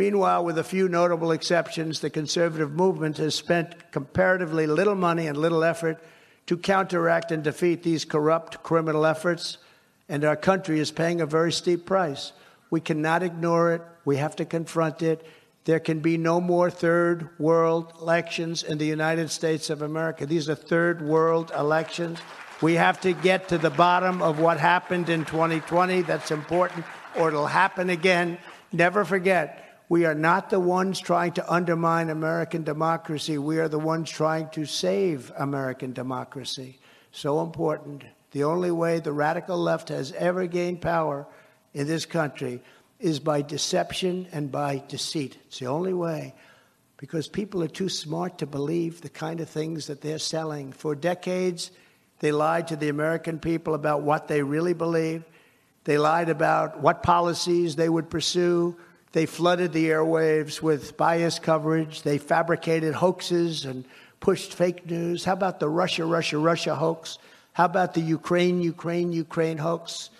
Meanwhile, with a few notable exceptions, the conservative movement has spent comparatively little money and little effort to counteract and defeat these corrupt criminal efforts, and our country is paying a very steep price. We cannot ignore it. We have to confront it. There can be no more third world elections in the United States of America. These are third world elections. We have to get to the bottom of what happened in 2020. That's important, or it'll happen again. Never forget, we are not the ones trying to undermine American democracy. We are the ones trying to save American democracy. So important. The only way the radical left has ever gained power in this country is by deception and by deceit. It's the only way because people are too smart to believe the kind of things that they're selling. For decades, they lied to the American people about what they really believe. They lied about what policies they would pursue they flooded the airwaves with biased coverage. They fabricated hoaxes and pushed fake news. How about the Russia, Russia, Russia hoax? How about the Ukraine, Ukraine, Ukraine hoax?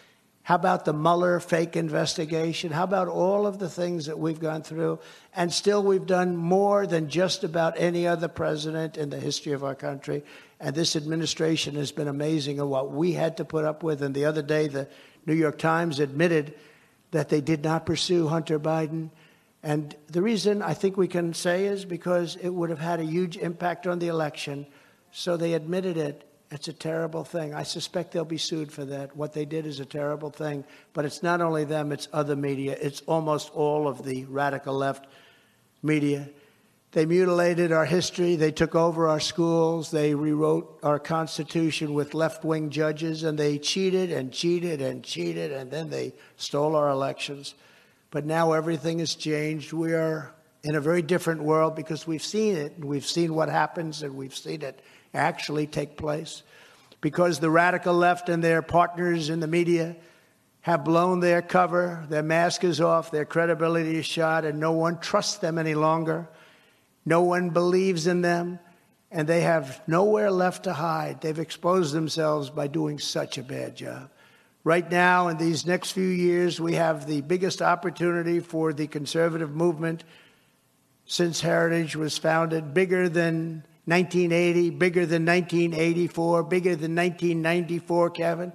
How about the Mueller fake investigation? How about all of the things that we've gone through? And still, we've done more than just about any other president in the history of our country. And this administration has been amazing of what we had to put up with. And the other day, the New York Times admitted that they did not pursue Hunter Biden. And the reason I think we can say is because it would have had a huge impact on the election. So they admitted it. It's a terrible thing. I suspect they'll be sued for that. What they did is a terrible thing. But it's not only them, it's other media. It's almost all of the radical left media. They mutilated our history. They took over our schools. They rewrote our Constitution with left wing judges, and they cheated and cheated and cheated, and then they stole our elections. But now everything has changed. We are in a very different world because we've seen it, and we've seen what happens, and we've seen it actually take place. Because the radical left and their partners in the media have blown their cover, their mask is off, their credibility is shot, and no one trusts them any longer. No one believes in them, and they have nowhere left to hide. They've exposed themselves by doing such a bad job. Right now, in these next few years, we have the biggest opportunity for the conservative movement since Heritage was founded, bigger than 1980, bigger than 1984, bigger than 1994, Kevin,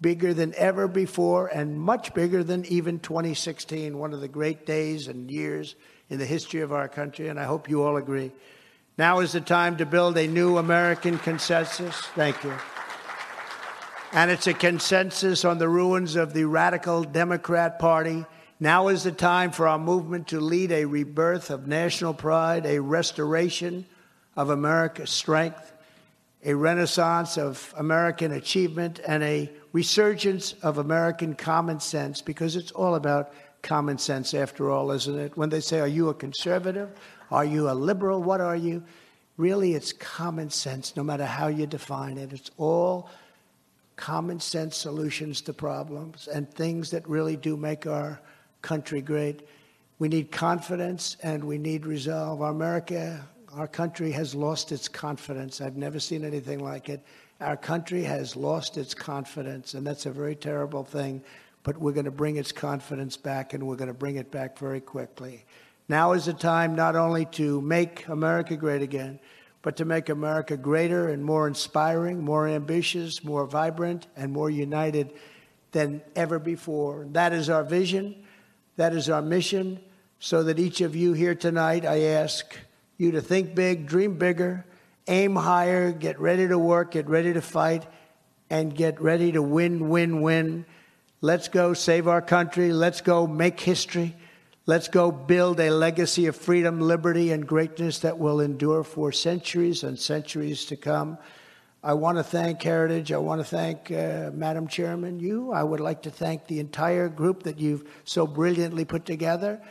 bigger than ever before, and much bigger than even 2016, one of the great days and years in the history of our country, and I hope you all agree. Now is the time to build a new American consensus. Thank you. And it's a consensus on the ruins of the radical Democrat Party. Now is the time for our movement to lead a rebirth of national pride, a restoration of America's strength, a renaissance of American achievement, and a resurgence of American common sense because it's all about common sense after all, isn't it? When they say, Are you a conservative? Are you a liberal? What are you? Really, it's common sense, no matter how you define it. It's all common sense solutions to problems and things that really do make our country great. We need confidence and we need resolve. Our America, our country has lost its confidence. I've never seen anything like it. Our country has lost its confidence, and that's a very terrible thing but we're going to bring its confidence back, and we're going to bring it back very quickly. Now is the time not only to make America great again, but to make America greater and more inspiring, more ambitious, more vibrant, and more united than ever before. That is our vision. That is our mission. So that each of you here tonight, I ask you to think big, dream bigger, aim higher, get ready to work, get ready to fight, and get ready to win, win, win. Let's go save our country. Let's go make history. Let's go build a legacy of freedom, liberty, and greatness that will endure for centuries and centuries to come. I want to thank Heritage. I want to thank uh, Madam Chairman, you. I would like to thank the entire group that you've so brilliantly put together.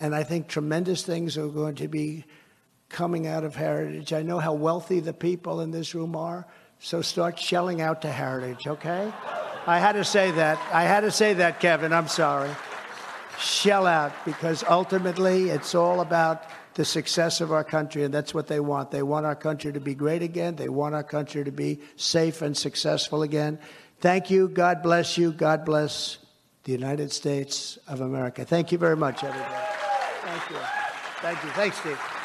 And I think tremendous things are going to be coming out of Heritage. I know how wealthy the people in this room are, so start shelling out to Heritage, okay? I had to say that. I had to say that, Kevin. I'm sorry. Shell out because ultimately it's all about the success of our country, and that's what they want. They want our country to be great again. They want our country to be safe and successful again. Thank you. God bless you. God bless the United States of America. Thank you very much, everybody. Thank you. Thank you. Thanks, Steve.